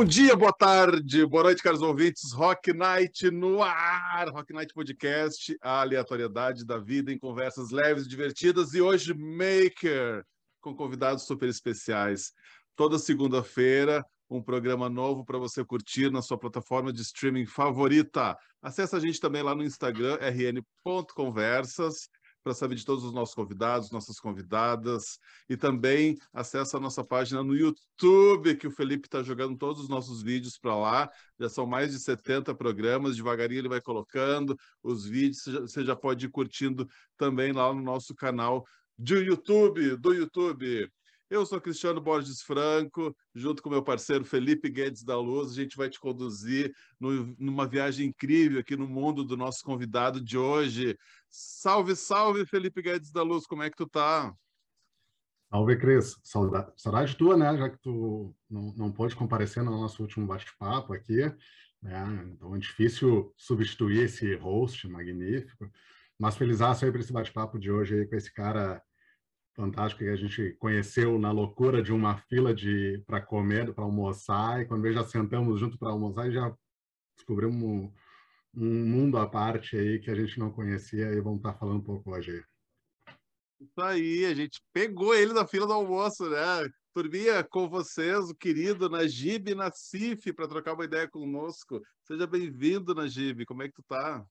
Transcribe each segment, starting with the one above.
Bom dia, boa tarde, boa noite, caros ouvintes. Rock Night no ar, Rock Night Podcast, a aleatoriedade da vida em conversas leves e divertidas. E hoje, Maker, com convidados super especiais. Toda segunda-feira, um programa novo para você curtir na sua plataforma de streaming favorita. Acesse a gente também lá no Instagram, rn.conversas para saber de todos os nossos convidados, nossas convidadas, e também acessa a nossa página no YouTube, que o Felipe está jogando todos os nossos vídeos para lá. Já são mais de 70 programas, devagarinho ele vai colocando os vídeos, você já pode ir curtindo também lá no nosso canal do YouTube, do YouTube. Eu sou Cristiano Borges Franco, junto com meu parceiro Felipe Guedes da Luz, a gente vai te conduzir no, numa viagem incrível aqui no mundo do nosso convidado de hoje. Salve, salve, Felipe Guedes da Luz, como é que tu tá? Salve, Cris. Saudade, saudade tua, né? Já que tu não, não pôde comparecer no nosso último bate-papo aqui. Né? Então é difícil substituir esse host magnífico. Mas feliz aí para esse bate-papo de hoje aí com esse cara fantástico que a gente conheceu na loucura de uma fila de para comer, para almoçar, e quando já sentamos junto para almoçar e já descobrimos um, um, mundo à parte aí que a gente não conhecia e vamos estar tá falando um pouco hoje. Isso aí, a gente pegou ele na fila do almoço, né? Turminha, com vocês, o querido Najib Nassif, para trocar uma ideia conosco. Seja bem-vindo, Najib. Como é que tu tá?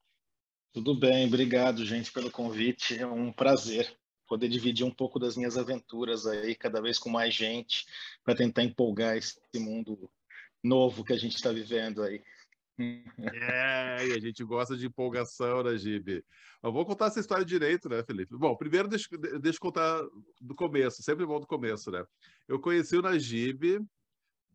Tudo bem, obrigado, gente, pelo convite. É um prazer poder dividir um pouco das minhas aventuras aí, cada vez com mais gente, para tentar empolgar esse mundo novo que a gente está vivendo aí. É, e a gente gosta de empolgação, né, Gibe? Eu vou contar essa história direito, né, Felipe? Bom, primeiro deixa, deixa eu contar do começo, sempre bom do começo, né? Eu conheci o Najib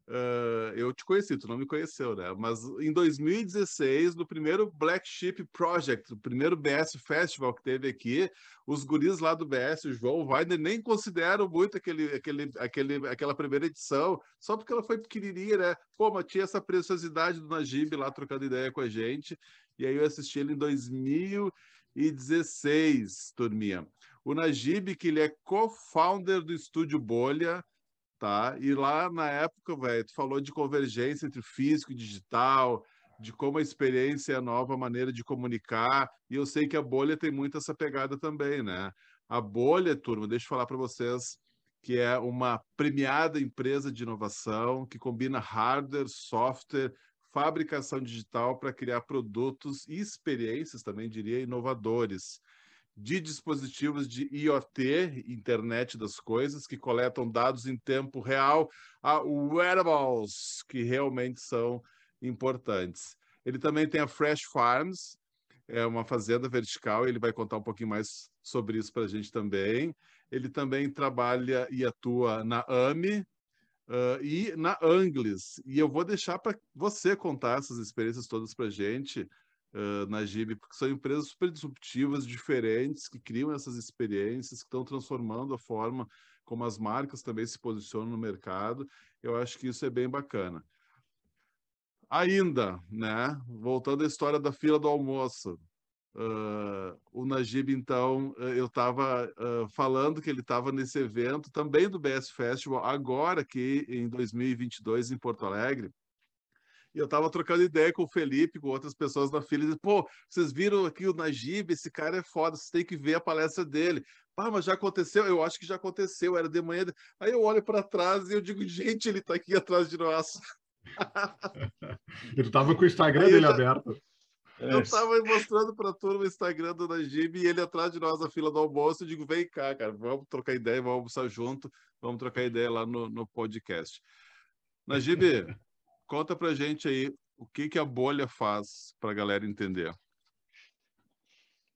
Uh, eu te conheci, tu não me conheceu, né? Mas em 2016, no primeiro Black Sheep Project, o primeiro BS Festival que teve aqui, os guris lá do BS, o João, Weiner, nem consideram muito aquele, aquele, aquele, aquela primeira edição, só porque ela foi pequenininha, né? Pô, mas tinha essa preciosidade do Najib lá trocando ideia com a gente, e aí eu assisti ele em 2016, turminha. O Najib, que ele é co-founder do Estúdio Bolha, tá? E lá na época, velho, tu falou de convergência entre físico e digital, de como a experiência é a nova maneira de comunicar, e eu sei que a bolha tem muito essa pegada também, né? A bolha, turma, deixa eu falar para vocês que é uma premiada empresa de inovação que combina hardware, software, fabricação digital para criar produtos e experiências, também diria, inovadores de dispositivos de IoT, Internet das Coisas, que coletam dados em tempo real, a wearables, que realmente são importantes. Ele também tem a Fresh Farms, é uma fazenda vertical, ele vai contar um pouquinho mais sobre isso para a gente também. Ele também trabalha e atua na AMI uh, e na Anglis. E eu vou deixar para você contar essas experiências todas para a gente, uh, na GIB, porque são empresas super disruptivas, diferentes, que criam essas experiências, que estão transformando a forma como as marcas também se posicionam no mercado. Eu acho que isso é bem bacana. Ainda, né? Voltando à história da fila do almoço. Uh, o Najib, então, eu estava uh, falando que ele estava nesse evento também do BS Festival, agora aqui em 2022 em Porto Alegre, e eu tava trocando ideia com o Felipe, com outras pessoas na fila, e disse, pô, vocês viram aqui o Najib, esse cara é foda, vocês têm que ver a palestra dele. Ah, mas já aconteceu? Eu acho que já aconteceu, era de manhã. Aí eu olho para trás e eu digo, gente, ele tá aqui atrás de nós. ele tava com o Instagram dele aberto. Eu estava mostrando para a turma o Instagram do Najib e ele atrás de nós na fila do almoço. Eu digo, vem cá, cara, vamos trocar ideia, vamos almoçar junto, vamos trocar ideia lá no, no podcast. Najib, Conta pra gente aí o que, que a bolha faz para a galera entender.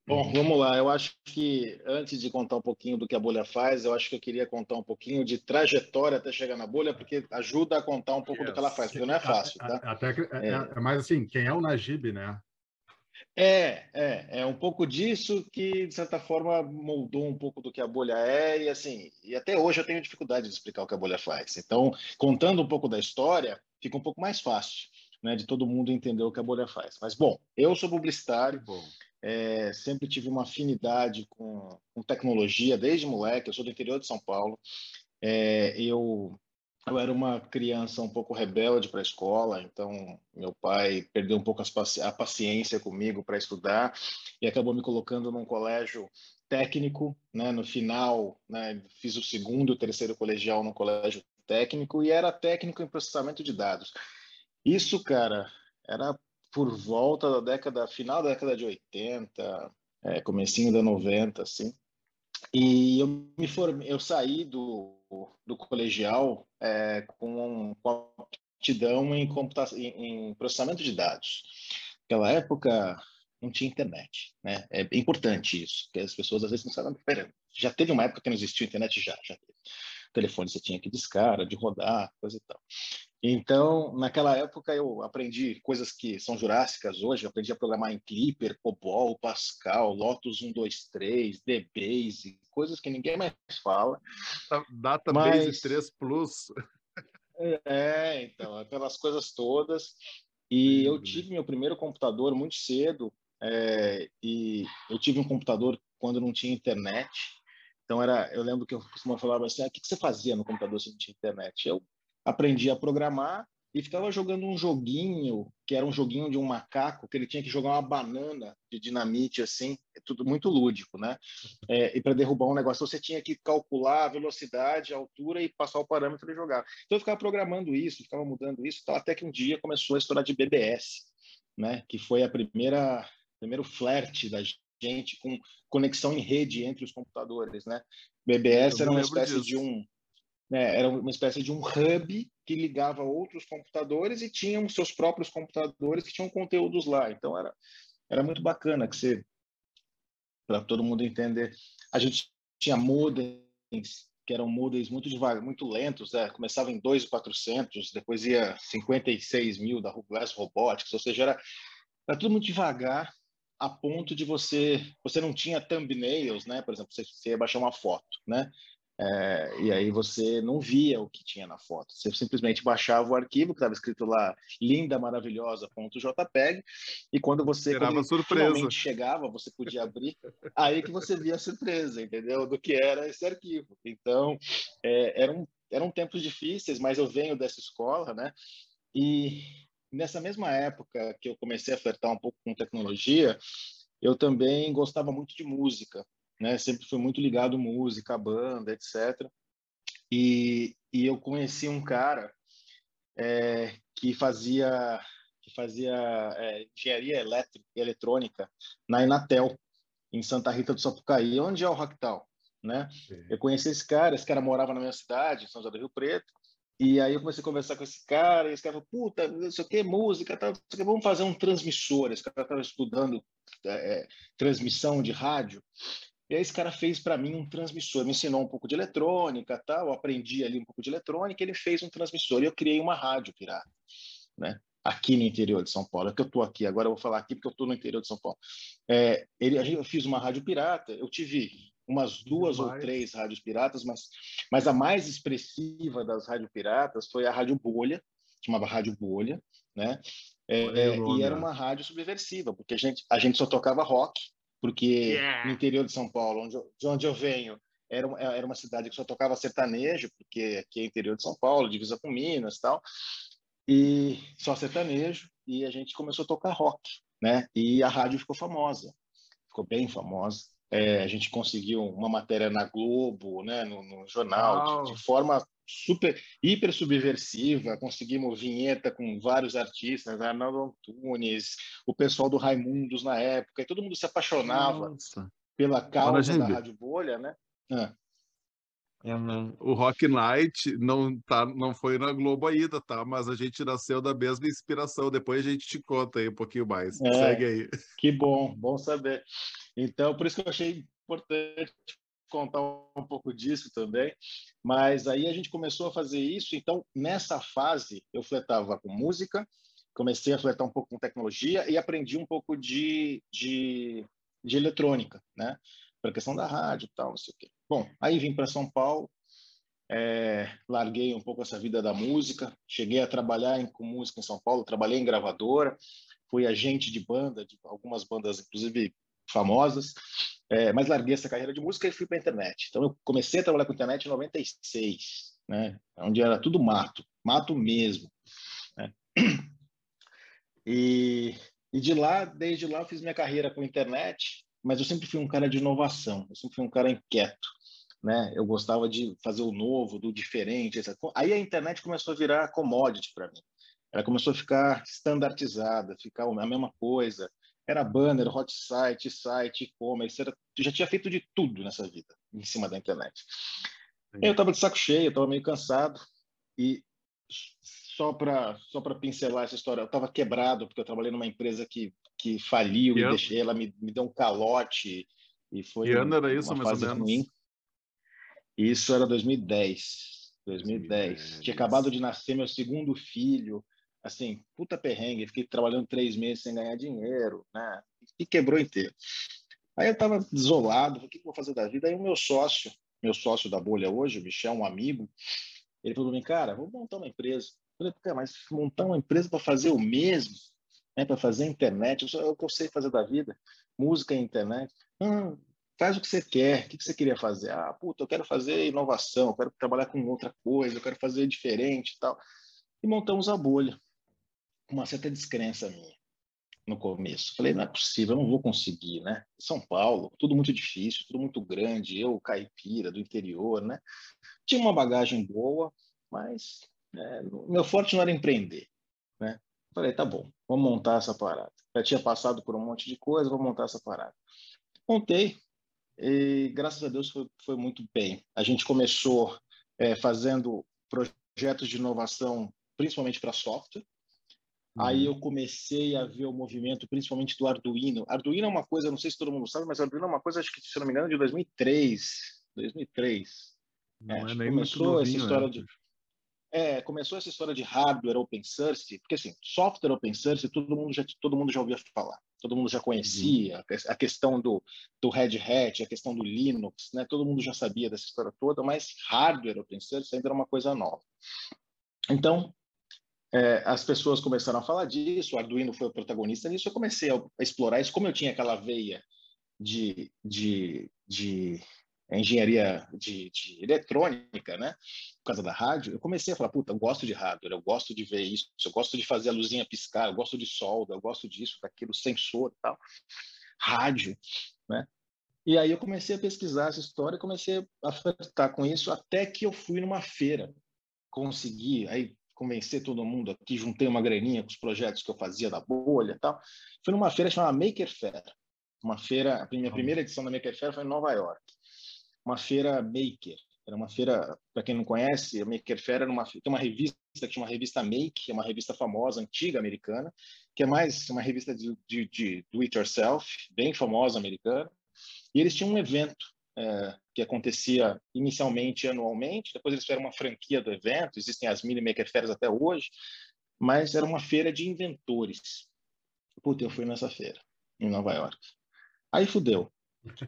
Bom, vamos lá. Eu acho que antes de contar um pouquinho do que a bolha faz, eu acho que eu queria contar um pouquinho de trajetória até chegar na bolha, porque ajuda a contar um pouco yes. do que ela faz, porque não é fácil, tá? Até é, é, é mais assim, quem é o Najib, né? É, é, é um pouco disso que, de certa forma, moldou um pouco do que a bolha é, e assim, e até hoje eu tenho dificuldade de explicar o que a bolha faz. Então, contando um pouco da história, fica um pouco mais fácil, né, de todo mundo entender o que a bolha faz. Mas, bom, eu sou publicitário, é, sempre tive uma afinidade com, com, tecnologia desde moleque, eu sou do interior de São Paulo, é, eu eu era uma criança um pouco rebelde para a escola, então meu pai perdeu um pouco a paciência comigo para estudar e acabou me colocando num colégio técnico, né? No final, né, fiz o segundo e o terceiro colegial no colégio técnico e era técnico em processamento de dados. Isso, cara, era por volta da década, final da década de 80, é, comecinho da 90, assim. E eu me formei, eu saí do, do colegial é, com, com aptidão em, em, em processamento de dados. Naquela época não tinha internet, né? É importante isso, porque as pessoas às vezes não sabem, pera, já teve uma época que não existia internet já, já teve. Telefone você tinha que discar, de rodar, coisa e tal. Então, naquela época eu aprendi coisas que são jurássicas hoje, eu aprendi a programar em Clipper, COBOL, Pascal, Lotus 123, DBase, coisas que ninguém mais fala. Database Mas... 3 Plus. É, então, aquelas coisas todas. E eu tive meu primeiro computador muito cedo, é, e eu tive um computador quando não tinha internet. Então era, eu lembro que eu costumava falar assim, ah, o que você fazia no computador se não tinha internet? Eu aprendi a programar e ficava jogando um joguinho, que era um joguinho de um macaco, que ele tinha que jogar uma banana de dinamite, assim, é tudo muito lúdico, né? É, e para derrubar um negócio, você tinha que calcular a velocidade, a altura e passar o parâmetro e jogar. Então eu ficava programando isso, ficava mudando isso, até que um dia começou a estourar de BBS, né? Que foi a primeira primeiro flerte da gente com conexão em rede entre os computadores, né? BBS era uma espécie disso. de um né, era uma espécie de um hub que ligava outros computadores e tinham seus próprios computadores que tinham conteúdos lá. Então era era muito bacana que você para todo mundo entender. A gente tinha modems que eram modems muito devagar, muito lentos, né? começava em 2.400, depois ia 56 mil da West Robotics, ou seja, era, era tudo muito devagar a ponto de você você não tinha thumbnails, né? Por exemplo, você, você ia baixar uma foto, né? É, e aí você não via o que tinha na foto. Você simplesmente baixava o arquivo que estava escrito lá, linda, maravilhosa, .jpeg, e quando você quando finalmente chegava, você podia abrir, aí que você via a surpresa, entendeu? Do que era esse arquivo. Então, é, eram, eram tempos difíceis, mas eu venho dessa escola, né? E nessa mesma época que eu comecei a flertar um pouco com tecnologia, eu também gostava muito de música né? Sempre fui muito ligado à música, à banda, etc. E, e eu conheci um cara é, que fazia que fazia é, engenharia elétrica e eletrônica na Inatel, em Santa Rita do Sapucaí, onde é o Ractal, né? Sim. Eu conheci esse cara, esse cara morava na minha cidade, em São José do Rio Preto, e aí eu comecei a conversar com esse cara, e esse cara falou, puta, não sei o que, música, tá, vamos fazer um transmissor. Esse cara estava estudando é, transmissão de rádio, e aí esse cara fez para mim um transmissor, me ensinou um pouco de eletrônica, tal, eu aprendi ali um pouco de eletrônica, ele fez um transmissor e eu criei uma rádio pirata, né? Aqui no interior de São Paulo, é que eu estou aqui, agora eu vou falar aqui porque eu estou no interior de São Paulo. É, ele, eu fiz uma rádio pirata, eu tive umas duas ou três rádios piratas, mas, mas a mais expressiva das rádios piratas foi a Rádio Bolha, chamava Rádio Bolha, né? É, é, e era uma rádio subversiva, porque a gente, a gente só tocava rock, porque yeah. no interior de São Paulo, onde eu, de onde eu venho, era, era uma cidade que só tocava sertanejo, porque aqui é interior de São Paulo, divisa com Minas e tal, e só sertanejo, e a gente começou a tocar rock, né? E a rádio ficou famosa, ficou bem famosa. É, a gente conseguiu uma matéria na Globo, né, no, no jornal, de, de, forma super, hiper subversiva, conseguimos vinheta com vários artistas, Arnaldo Antunes, o pessoal do Raimundos na época, e todo mundo se apaixonava Nossa. pela causa da Rádio Bolha, né? Ah. O Rock Night não, tá, não foi na Globo ainda, tá? Mas a gente nasceu da mesma inspiração. Depois a gente te conta aí um pouquinho mais. É, Segue aí. Que bom, bom saber. Então, por isso que eu achei importante contar um pouco disso também. Mas aí a gente começou a fazer isso. Então, nessa fase, eu fletava com música, comecei a fletar um pouco com tecnologia e aprendi um pouco de, de, de eletrônica, né? Para a questão da rádio e tal, não sei o quê. Bom, aí vim para São Paulo, é, larguei um pouco essa vida da música, cheguei a trabalhar em, com música em São Paulo, trabalhei em gravadora, fui agente de banda, de algumas bandas, inclusive famosas, é, mas larguei essa carreira de música e fui para a internet. Então, eu comecei a trabalhar com internet em 96. né? Onde era tudo mato, mato mesmo. Né? E, e de lá, desde lá, eu fiz minha carreira com internet, mas eu sempre fui um cara de inovação, eu sempre fui um cara inquieto, né? Eu gostava de fazer o novo, do diferente. Etc. Aí a internet começou a virar commodity para mim. Ela começou a ficar standardizada, ficar a mesma coisa. Era banner, hot site, site, e-commerce, era... eu já tinha feito de tudo nessa vida, em cima da internet. Eu estava de saco cheio, eu estava meio cansado e só para só para pincelar essa história, eu estava quebrado porque eu trabalhei numa empresa que que faliu que e ano? deixei ela me, me deu um calote e foi que ano era isso, uma fase ruim. Isso era 2010, 2010. 2010. Tinha acabado de nascer meu segundo filho, assim, puta perrengue, fiquei trabalhando três meses sem ganhar dinheiro, né? E quebrou inteiro. Aí eu estava desolado, o que eu vou fazer da vida? Aí o meu sócio, meu sócio da bolha hoje, o Michel, um amigo, ele falou para mim, cara, vou montar uma empresa. Eu falei, cara, mas montar uma empresa para fazer o mesmo, né, para fazer internet, é o que eu sei fazer da vida, música e internet. Ah, faz o que você quer, o que você queria fazer? Ah, puta, eu quero fazer inovação, eu quero trabalhar com outra coisa, eu quero fazer diferente e tal. E montamos a bolha, uma certa descrença minha no começo. Falei, não é possível, eu não vou conseguir, né? São Paulo, tudo muito difícil, tudo muito grande, eu caipira do interior, né? Tinha uma bagagem boa, mas é, meu forte não era empreender, né? Falei, tá bom, vamos montar essa parada. Já tinha passado por um monte de coisa, vou montar essa parada. Montei e graças a Deus foi, foi muito bem. A gente começou é, fazendo projetos de inovação, principalmente para software. Uhum. Aí eu comecei a ver o movimento, principalmente do Arduino. Arduino é uma coisa, não sei se todo mundo sabe, mas Arduino é uma coisa, acho que se não me engano, de 2003. 2003. Não é, é começou essa história é. de é, começou essa história de hardware open source, porque assim, software open source todo mundo já todo mundo já ouvia falar, todo mundo já conhecia uhum. a questão do, do Red Hat, a questão do Linux, né? Todo mundo já sabia dessa história toda, mas hardware open source ainda era uma coisa nova. Então, é, as pessoas começaram a falar disso, o Arduino foi o protagonista nisso, eu comecei a, a explorar isso, como eu tinha aquela veia de, de, de engenharia de, de, eletrônica, né? Por causa da rádio, eu comecei a falar, puta, eu gosto de hardware, eu gosto de ver isso, eu gosto de fazer a luzinha piscar, eu gosto de solda, eu gosto disso, daquilo, sensor e tal. Rádio, né? E aí eu comecei a pesquisar essa história, comecei a flertar com isso, até que eu fui numa feira, consegui, aí convencer todo mundo aqui, juntei uma graninha com os projetos que eu fazia da bolha e tal. Fui numa feira chamada Maker Fair, uma feira, a minha primeira edição da Maker Fair foi em Nova York uma feira maker. Era uma feira, para quem não conhece, a Maker Fair era uma, tem uma revista que chama Revista Make, é uma revista famosa, antiga americana, que é mais uma revista de, de, de do it yourself, bem famosa americana. E eles tinham um evento é, que acontecia inicialmente anualmente, depois eles fizeram uma franquia do evento, existem as mini Maker Fairs até hoje, mas era uma feira de inventores. Puta, eu fui nessa feira, em Nova York. Aí fudeu.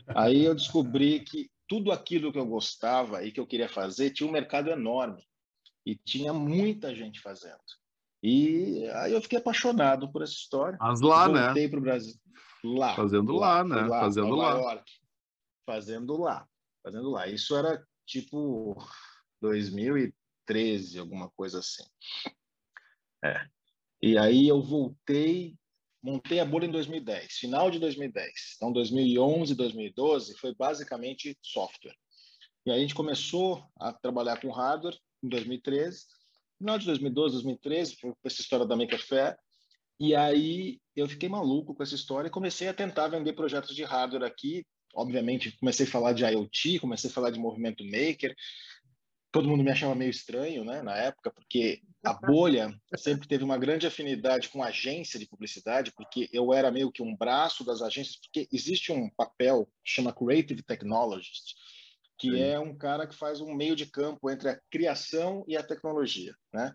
Aí eu descobri que tudo aquilo que eu gostava e que eu queria fazer tinha um mercado enorme e tinha muita gente fazendo. E aí eu fiquei apaixonado por essa história. Mas lá, Voltei né? Voltei para o Brasil. Lá. Fazendo lá, lá né? Lá, fazendo Nova lá. York. Fazendo lá. Fazendo lá. Isso era tipo 2013, alguma coisa assim. É. E aí eu voltei montei a bolha em 2010, final de 2010. Então, 2011, 2012 foi basicamente software. E aí a gente começou a trabalhar com hardware em 2013. Final de 2012, 2013, foi essa história da Maker Fair. E aí eu fiquei maluco com essa história e comecei a tentar vender projetos de hardware aqui. Obviamente, comecei a falar de IoT, comecei a falar de movimento maker, todo mundo me achava meio estranho, né, na época, porque a bolha sempre teve uma grande afinidade com agência de publicidade, porque eu era meio que um braço das agências, porque existe um papel que chama Creative Technologist, que Sim. é um cara que faz um meio de campo entre a criação e a tecnologia, né?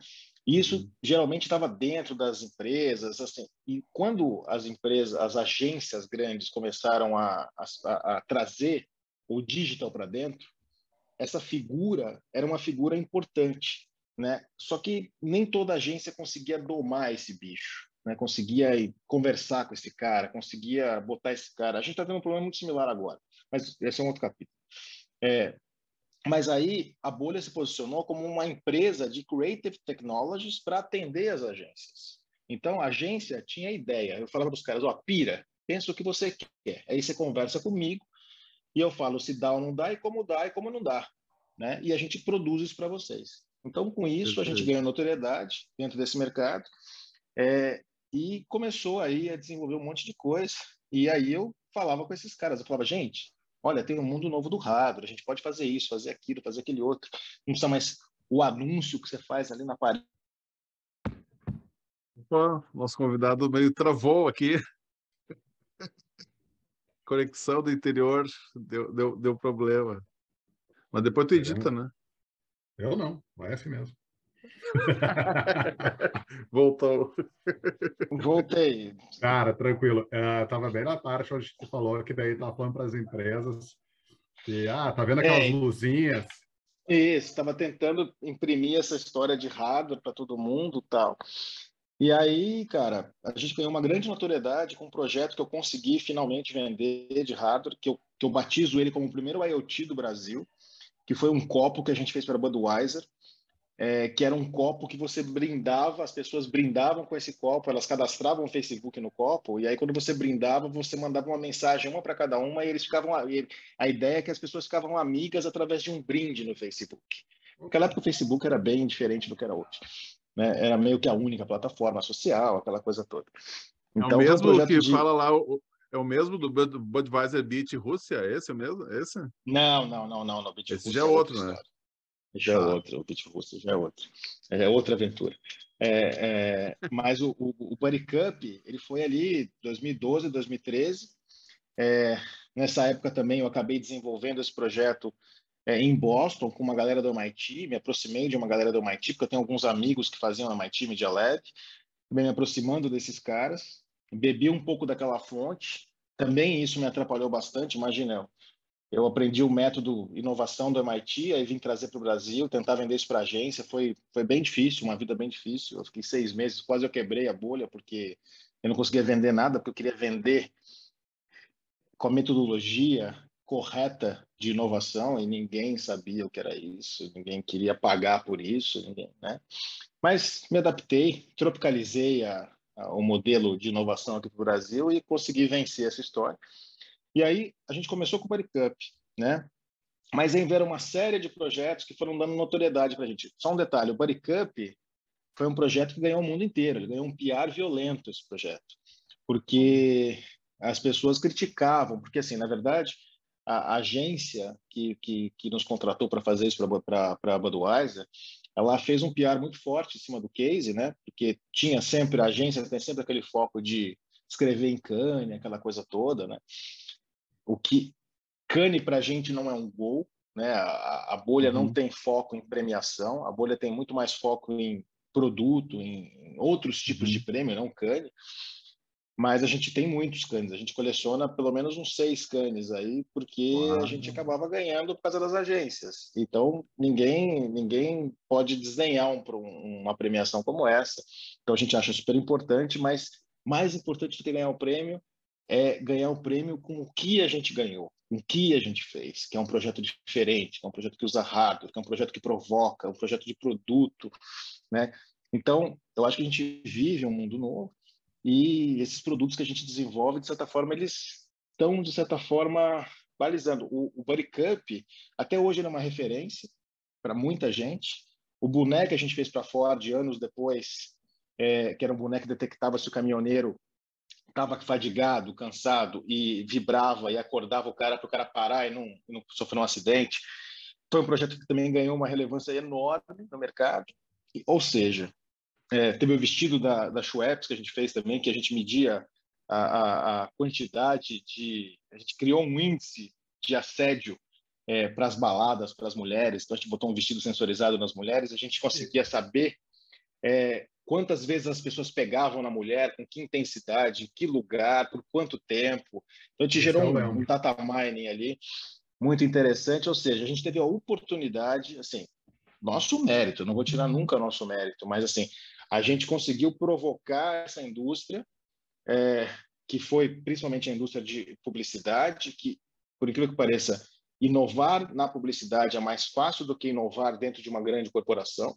E isso uhum. geralmente estava dentro das empresas, assim. E quando as empresas, as agências grandes começaram a, a, a trazer o digital para dentro, essa figura era uma figura importante, né? Só que nem toda agência conseguia domar esse bicho, né? Conseguia conversar com esse cara, conseguia botar esse cara. A gente está tendo um problema muito similar agora, mas esse é um outro capítulo. É, Mas aí a bolha se posicionou como uma empresa de creative technologies para atender as agências. Então a agência tinha ideia. Eu falava para os caras: ó, pira, pensa o que você quer. Aí você conversa comigo e eu falo se dá ou não dá, e como dá e como não dá. Né? E a gente produz isso para vocês. Então, com isso, a gente ganhou notoriedade dentro desse mercado é, e começou aí a desenvolver um monte de coisa. E aí eu falava com esses caras, eu falava, gente, olha, tem um mundo novo do hardware, a gente pode fazer isso, fazer aquilo, fazer aquele outro. Não precisa mais o anúncio que você faz ali na parede. Opa, nosso convidado meio travou aqui. Conexão do interior deu, deu, deu problema. Mas depois tu edita, né? Eu não, vai assim mesmo. Voltou. Voltei. Cara, tranquilo. Estava é, bem na parte onde você falou que daí estava falando para as empresas que, ah, tá vendo aquelas é, luzinhas? Isso, estava tentando imprimir essa história de hardware para todo mundo tal. E aí, cara, a gente ganhou uma grande notoriedade com um projeto que eu consegui finalmente vender de hardware, que eu, que eu batizo ele como o primeiro IoT do Brasil, que foi um copo que a gente fez para Budweiser é, que era um copo que você brindava, as pessoas brindavam com esse copo, elas cadastravam o Facebook no copo, e aí quando você brindava, você mandava uma mensagem, uma para cada uma, e eles ficavam. A ideia é que as pessoas ficavam amigas através de um brinde no Facebook. Naquela época o Facebook era bem diferente do que era hoje. Né? Era meio que a única plataforma social, aquela coisa toda. Então, é o mesmo que de... fala lá, é o mesmo do Budweiser Beat Rússia? Esse é o mesmo? Esse? Não, não, não, não. não Beat Esse Rússia já é outro, né? História. Já é outra, o Beat Russo já é outra. É outra aventura. É, é, mas o, o, o Buddy Cup, ele foi ali 2012, 2013. É, nessa época também eu acabei desenvolvendo esse projeto é, em Boston com uma galera do MIT, me aproximei de uma galera do MIT, porque eu tenho alguns amigos que faziam MIT Media Lab, me aproximando desses caras, bebi um pouco daquela fonte, também isso me atrapalhou bastante, imagina, eu aprendi o método inovação do MIT, aí vim trazer para o Brasil, tentar vender isso para a agência. Foi, foi bem difícil, uma vida bem difícil. Eu fiquei seis meses, quase eu quebrei a bolha, porque eu não conseguia vender nada, porque eu queria vender com a metodologia correta de inovação e ninguém sabia o que era isso, ninguém queria pagar por isso, ninguém, né? Mas me adaptei, tropicalizei a, a, o modelo de inovação aqui para o Brasil e consegui vencer essa história. E aí a gente começou com o Buddy Cup, né? Mas aí vieram uma série de projetos que foram dando notoriedade para a gente. Só um detalhe, o Buddy Cup foi um projeto que ganhou o mundo inteiro, ele ganhou um PR violento esse projeto, porque as pessoas criticavam, porque assim, na verdade, a agência que, que, que nos contratou para fazer isso para a Budweiser, ela fez um PR muito forte em cima do case, né? Porque tinha sempre, a agência tem sempre aquele foco de escrever em cane, aquela coisa toda, né? O que Cane para a gente não é um gol, né? A, a bolha uhum. não tem foco em premiação, a bolha tem muito mais foco em produto, em, em outros tipos uhum. de prêmio, não Cane. Mas a gente tem muitos canes, a gente coleciona pelo menos uns seis canes aí, porque Uau. a gente acabava ganhando por causa das agências. Então, ninguém ninguém pode desdenhar um, uma premiação como essa. Então, a gente acha super importante, mas mais importante do que ganhar o prêmio é ganhar o prêmio com o que a gente ganhou, com o que a gente fez, que é um projeto diferente, que é um projeto que usa hardware, que é um projeto que provoca, um projeto de produto, né? Então, eu acho que a gente vive um mundo novo e esses produtos que a gente desenvolve, de certa forma, eles estão, de certa forma, balizando. O, o Buddy Cup, até hoje, ele é uma referência para muita gente. O boneco que a gente fez para Ford anos depois, é, que era um boneco que detectava se o caminhoneiro estava fadigado, cansado e vibrava e acordava o cara para o cara parar e não, não sofrer um acidente. Foi um projeto que também ganhou uma relevância enorme no mercado. Ou seja, é, teve o vestido da, da Schweppes que a gente fez também, que a gente media a, a, a quantidade de... A gente criou um índice de assédio é, para as baladas, para as mulheres. Então, a gente botou um vestido sensorizado nas mulheres. A gente conseguia saber é, quantas vezes as pessoas pegavam na mulher, com que intensidade, em que lugar, por quanto tempo. Então, te gerou um, um data mining ali muito interessante. Ou seja, a gente teve a oportunidade, assim, nosso mérito, não vou tirar nunca nosso mérito, mas assim, a gente conseguiu provocar essa indústria, é, que foi principalmente a indústria de publicidade, que, por incrível que pareça, inovar na publicidade é mais fácil do que inovar dentro de uma grande corporação,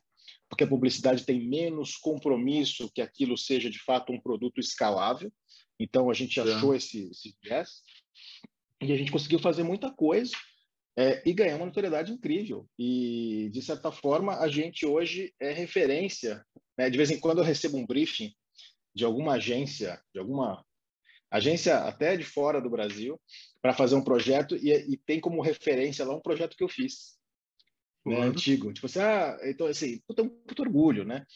porque a publicidade tem menos compromisso que aquilo seja de fato um produto escalável. Então a gente achou esse, esse e a gente conseguiu fazer muita coisa é, e ganhar uma notoriedade incrível. E de certa forma a gente hoje é referência. Né? De vez em quando eu recebo um briefing de alguma agência, de alguma agência até de fora do Brasil, para fazer um projeto e, e, tem como referência lá um projeto que eu fiz, né, antigo. Tipo assim, ah, então assim, puta, um puto orgulho, né?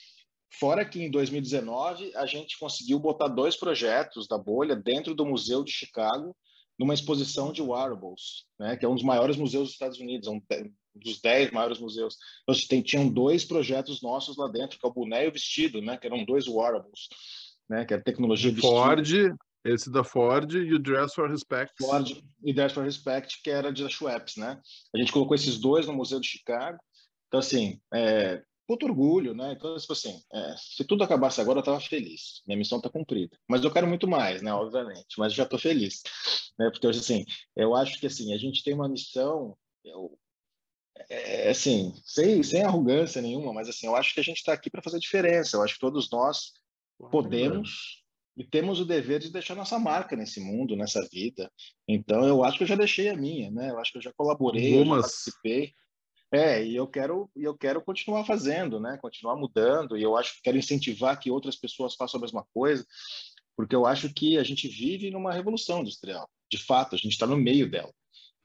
Fora que em 2019 a gente conseguiu botar dois projetos da bolha dentro do Museu de Chicago, numa exposição de wearables, né, que é um dos maiores museus dos Estados Unidos, um dos dez maiores museus. Então, tem, tinham dois projetos nossos lá dentro, que é o boné e o vestido, né, que eram dois wearables, né, que era tecnologia de Ford, esse da Ford e o Dress for Respect. Ford e Dress for Respect, que era de Schweppes, né? A gente colocou esses dois no Museu de Chicago. Então, assim, é, puto orgulho, né? Então, tipo assim, é, se tudo acabasse agora, eu estava feliz. Minha missão está cumprida. Mas eu quero muito mais, né? Obviamente. Mas já estou feliz, né? Porque assim, eu acho que assim a gente tem uma missão, eu, é, assim, sem, sem arrogância nenhuma, mas assim, eu acho que a gente está aqui para fazer diferença. Eu acho que todos nós podemos e temos o dever de deixar nossa marca nesse mundo, nessa vida. Então, eu acho que eu já deixei a minha, né? Eu acho que eu já colaborei, já participei. É, e eu quero, eu quero continuar fazendo, né? Continuar mudando. E eu acho que quero incentivar que outras pessoas façam a mesma coisa, porque eu acho que a gente vive numa revolução industrial. De fato, a gente está no meio dela.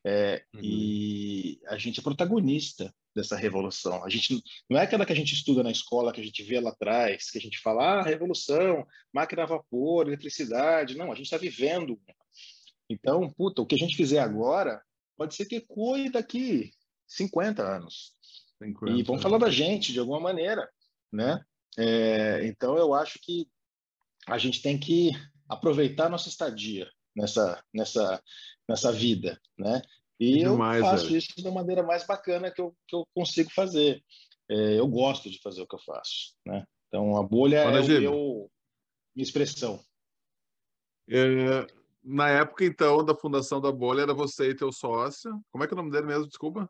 É, uhum. E a gente é protagonista dessa revolução. A gente não é aquela que a gente estuda na escola, que a gente vê lá atrás, que a gente fala, ah, revolução, máquina a vapor, eletricidade. Não, a gente está vivendo. Então, puta, o que a gente fizer agora pode ser que ecoe daqui 50 anos. 50 e vão falar da gente de alguma maneira, né? É, então, eu acho que a gente tem que aproveitar nossa estadia nessa, nessa, nessa vida, né? E Demais, eu faço isso da maneira mais bacana que eu, que eu consigo fazer. É, eu gosto de fazer o que eu faço, né? Então, a bolha Olha, é o meu, minha expressão. É, na época, então, da fundação da bolha, era você e teu sócio. Como é que é o nome dele mesmo? Desculpa.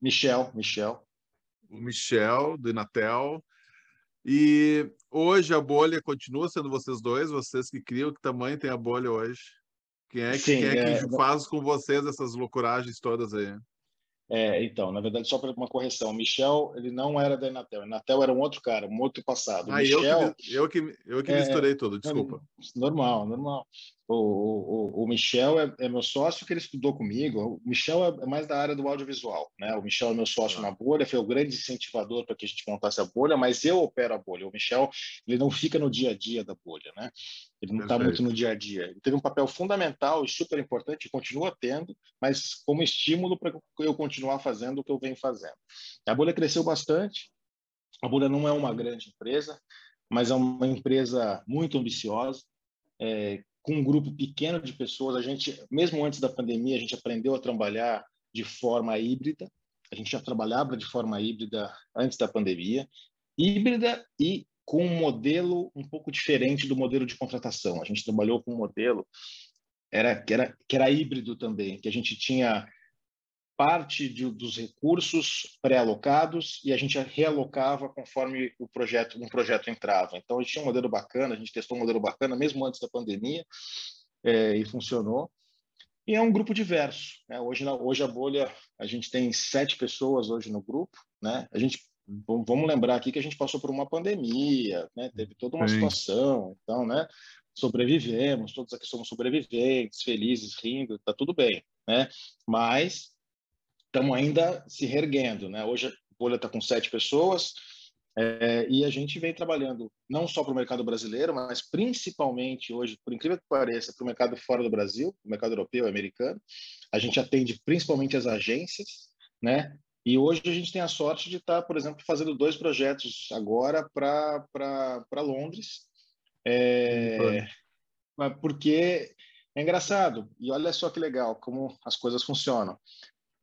Michel, Michel. O Michel, do Inatel. E hoje a bolha continua sendo vocês dois, vocês que criam, que tamanho tem a bolha hoje? Quem é que, Sim, quem é que é... faz com vocês essas loucuragens todas aí? É, então, na verdade, só para uma correção, o Michel, ele não era da Inatel. Inatel era um outro cara, um outro passado. Ah, Michel, eu que, eu que, eu que é, misturei tudo, desculpa. Normal, normal. O, o, o Michel é, é, meu sócio que ele estudou comigo. O Michel é, é mais da área do audiovisual, né? O Michel é meu sócio ah. na bolha, foi o grande incentivador para que a gente montasse a bolha, mas eu opero a bolha. O Michel, ele não fica no dia a dia da bolha, né? Ele não está muito no dia a dia. Ele teve um papel fundamental e super importante, continua tendo, mas como estímulo para eu continuar fazendo o que eu venho fazendo. A bolha cresceu bastante. A bolha não é uma grande empresa, mas é uma empresa muito ambiciosa, é, com um grupo pequeno de pessoas, a gente, mesmo antes da pandemia, a gente aprendeu a trabalhar de forma híbrida. A gente já trabalhava de forma híbrida antes da pandemia, híbrida e com um modelo um pouco diferente do modelo de contratação. A gente trabalhou com um modelo era que era que era híbrido também, que a gente tinha parte de, dos recursos pré-alocados e a gente realocava conforme o projeto um projeto entrava. Então a gente tinha um modelo bacana, a gente testou um modelo bacana mesmo antes da pandemia é, e funcionou. E é um grupo diverso. Né? Hoje hoje a bolha a gente tem sete pessoas hoje no grupo, né? A gente vamos lembrar aqui que a gente passou por uma pandemia, né? Teve toda uma Sim. situação, então, né? Sobrevivemos, todos aqui somos sobreviventes, felizes, rindo, tá tudo bem, né? Mas estamos ainda se reerguendo, né? Hoje a bolha está com sete pessoas é, e a gente vem trabalhando não só para o mercado brasileiro, mas principalmente hoje, por incrível que pareça, para o mercado fora do Brasil, o mercado europeu, americano. A gente atende principalmente as agências, né? E hoje a gente tem a sorte de estar, tá, por exemplo, fazendo dois projetos agora para Londres, é, porque é engraçado. E olha só que legal como as coisas funcionam.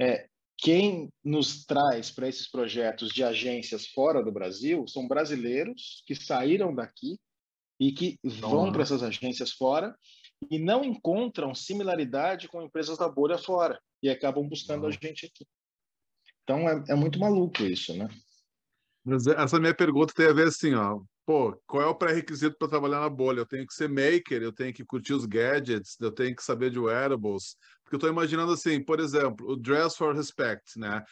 É, quem nos traz para esses projetos de agências fora do Brasil são brasileiros que saíram daqui e que vão para essas agências fora e não encontram similaridade com empresas da bolha fora e acabam buscando a gente aqui. Então é, é muito maluco isso, né? Mas essa minha pergunta tem a ver assim, ó. Pô, qual é o pré-requisito para trabalhar na bolha? Eu tenho que ser maker, eu tenho que curtir os gadgets, eu tenho que saber de wearables. Porque eu estou imaginando assim, por exemplo, o Dress for Respect, né?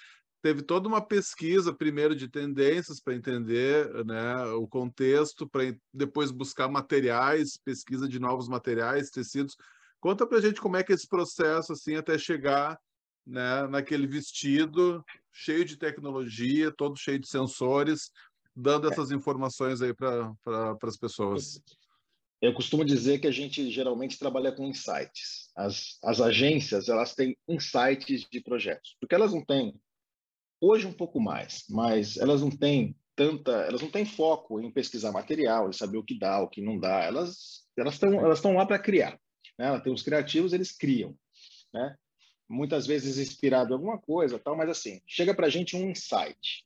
Teve toda uma pesquisa primeiro de tendências para entender né, o contexto, para depois buscar materiais, pesquisa de novos materiais, tecidos. Conta para a gente como é que é esse processo assim até chegar né, naquele vestido cheio de tecnologia, todo cheio de sensores, dando essas informações aí para pra, as pessoas. Eu costumo dizer que a gente geralmente trabalha com insights. As, as agências elas têm insights de projetos, porque elas não têm hoje um pouco mais, mas elas não têm tanta, elas não têm foco em pesquisar material, em saber o que dá, o que não dá. Elas elas estão elas estão lá para criar. Né? Ela tem os criativos, eles criam, né? Muitas vezes inspirado em alguma coisa, tal, mas assim chega para a gente um insight.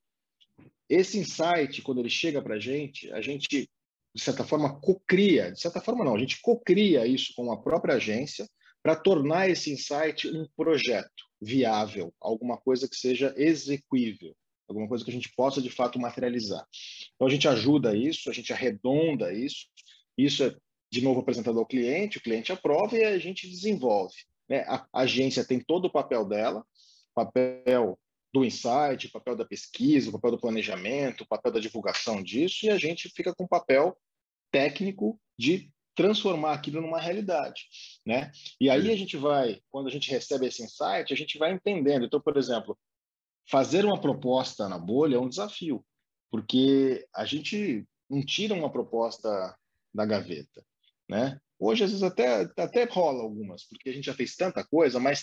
Esse insight, quando ele chega para a gente, a gente, de certa forma, cocria, de certa forma não, a gente cocria isso com a própria agência para tornar esse insight um projeto viável, alguma coisa que seja execuível, alguma coisa que a gente possa, de fato, materializar. Então, a gente ajuda isso, a gente arredonda isso, isso é, de novo, apresentado ao cliente, o cliente aprova e a gente desenvolve. Né? A agência tem todo o papel dela, papel do insight, o papel da pesquisa, o papel do planejamento, o papel da divulgação disso, e a gente fica com o papel técnico de transformar aquilo numa realidade, né? E aí a gente vai, quando a gente recebe esse insight, a gente vai entendendo. Então, por exemplo, fazer uma proposta na bolha é um desafio, porque a gente não tira uma proposta da gaveta, né? Hoje, às vezes, até, até rola algumas, porque a gente já fez tanta coisa, mas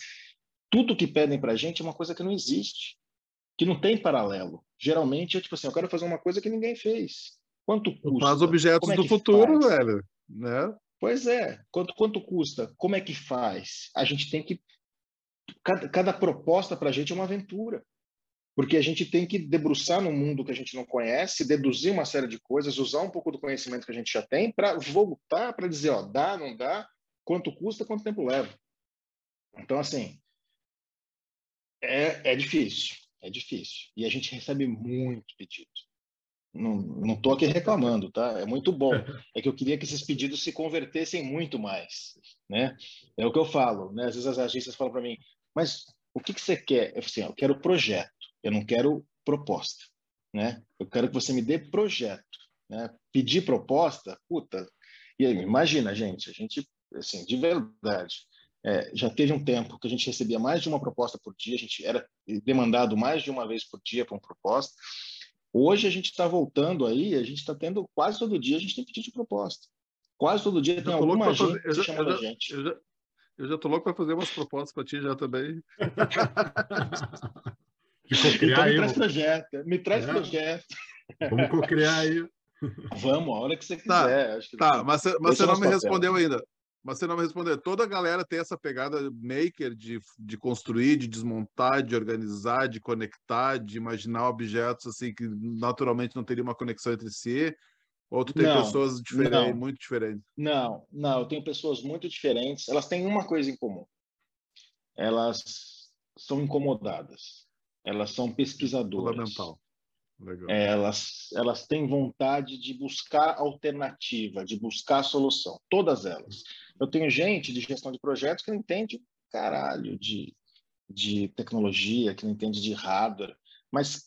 tudo que pedem para a gente é uma coisa que não existe, que não tem paralelo. Geralmente é tipo assim, eu quero fazer uma coisa que ninguém fez. Quanto custa? Faz objetos é do futuro, faz? velho. Né? Pois é. Quanto, quanto custa? Como é que faz? A gente tem que... Cada, cada proposta para a gente é uma aventura. Porque a gente tem que debruçar no mundo que a gente não conhece, deduzir uma série de coisas, usar um pouco do conhecimento que a gente já tem para voltar para dizer, ó, dá, não dá, quanto custa, quanto tempo leva. Então, assim, é, é difícil, é difícil. E a gente recebe muito pedido. Não estou aqui reclamando, tá? É muito bom. É que eu queria que esses pedidos se convertessem muito mais, né? É o que eu falo, né? Às vezes as agências falam para mim, mas o que, que você quer? Eu, assim, eu quero projeto, eu não quero proposta, né? Eu quero que você me dê projeto, né? Pedir proposta, puta. E aí, imagina, gente, a gente, assim, de verdade, é, já teve um tempo que a gente recebia mais de uma proposta por dia, a gente era demandado mais de uma vez por dia para uma proposta. Hoje a gente está voltando aí, a gente está tendo quase todo dia, a gente tem pedido de proposta. Quase todo dia tem alguma gente fazer, chamando a gente. Eu já, eu já tô louco para fazer umas propostas para ti já também. então me traz projeto, me traz é. projeto. Vamos co-criar aí. Vamos, a hora que você tá, quiser. Tá, tá mas, mas você não me respondeu ainda. Mas você não me respondeu. Toda a galera tem essa pegada maker de, de construir, de desmontar, de organizar, de conectar, de imaginar objetos assim que naturalmente não teria uma conexão entre si. Ou tu tem não, pessoas diferentes, não. muito diferentes? Não, não, eu tenho pessoas muito diferentes. Elas têm uma coisa em comum. Elas são incomodadas. Elas são pesquisadoras. Fundamental. Legal. Elas, elas têm vontade de buscar alternativa, de buscar solução, todas elas. Eu tenho gente de gestão de projetos que não entende caralho de, de tecnologia, que não entende de hardware, mas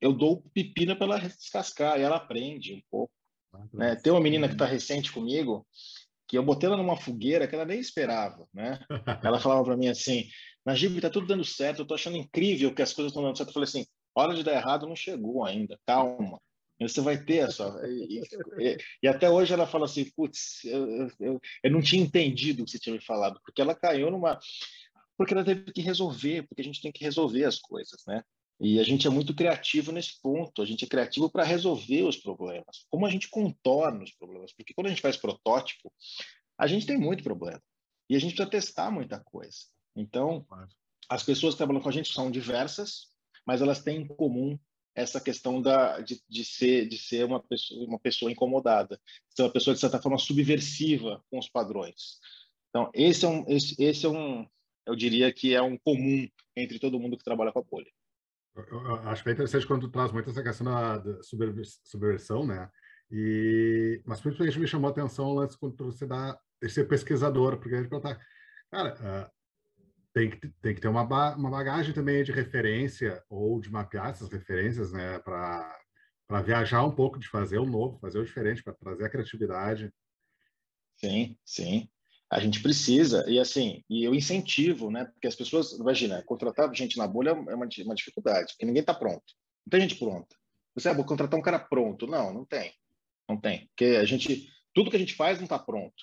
eu dou pepina para ela descascar e ela aprende um pouco. Ah, né? Tem uma menina que está recente comigo, que eu botei ela numa fogueira que ela nem esperava. Né? ela falava para mim assim: Najib, está tudo dando certo, eu estou achando incrível que as coisas estão dando certo. Eu falei assim: hora de dar errado não chegou ainda, calma. Você vai ter essa. E, e, e até hoje ela fala assim: putz, eu, eu, eu não tinha entendido o que você tinha me falado, porque ela caiu numa. Porque ela teve que resolver, porque a gente tem que resolver as coisas, né? E a gente é muito criativo nesse ponto, a gente é criativo para resolver os problemas. Como a gente contorna os problemas? Porque quando a gente faz protótipo, a gente tem muito problema. E a gente precisa testar muita coisa. Então, as pessoas que trabalham com a gente são diversas, mas elas têm em comum essa questão da, de, de, ser, de ser uma pessoa, uma pessoa incomodada, ser uma pessoa, de certa forma, subversiva com os padrões. Então, esse é um, esse, esse é um, eu diria que é um comum entre todo mundo que trabalha com a bolha. Eu acho bem interessante quando tu traz muito essa questão da, subversão, né? E, mas principalmente me chamou a atenção lance quando você dá esse pesquisador, porque a gente pergunta, cara, uh, tem, que, tem que ter uma, uma bagagem também de referência ou de mapear essas referências, né? Para viajar um pouco, de fazer o novo, fazer o diferente, para trazer a criatividade. Sim, sim a gente precisa, e assim, e eu incentivo, né? Porque as pessoas, imagina, contratar gente na bolha é uma, uma dificuldade, porque ninguém está pronto. Não tem gente pronta. Você ah, vou contratar um cara pronto. Não, não tem. Não tem. Porque a gente, tudo que a gente faz não está pronto.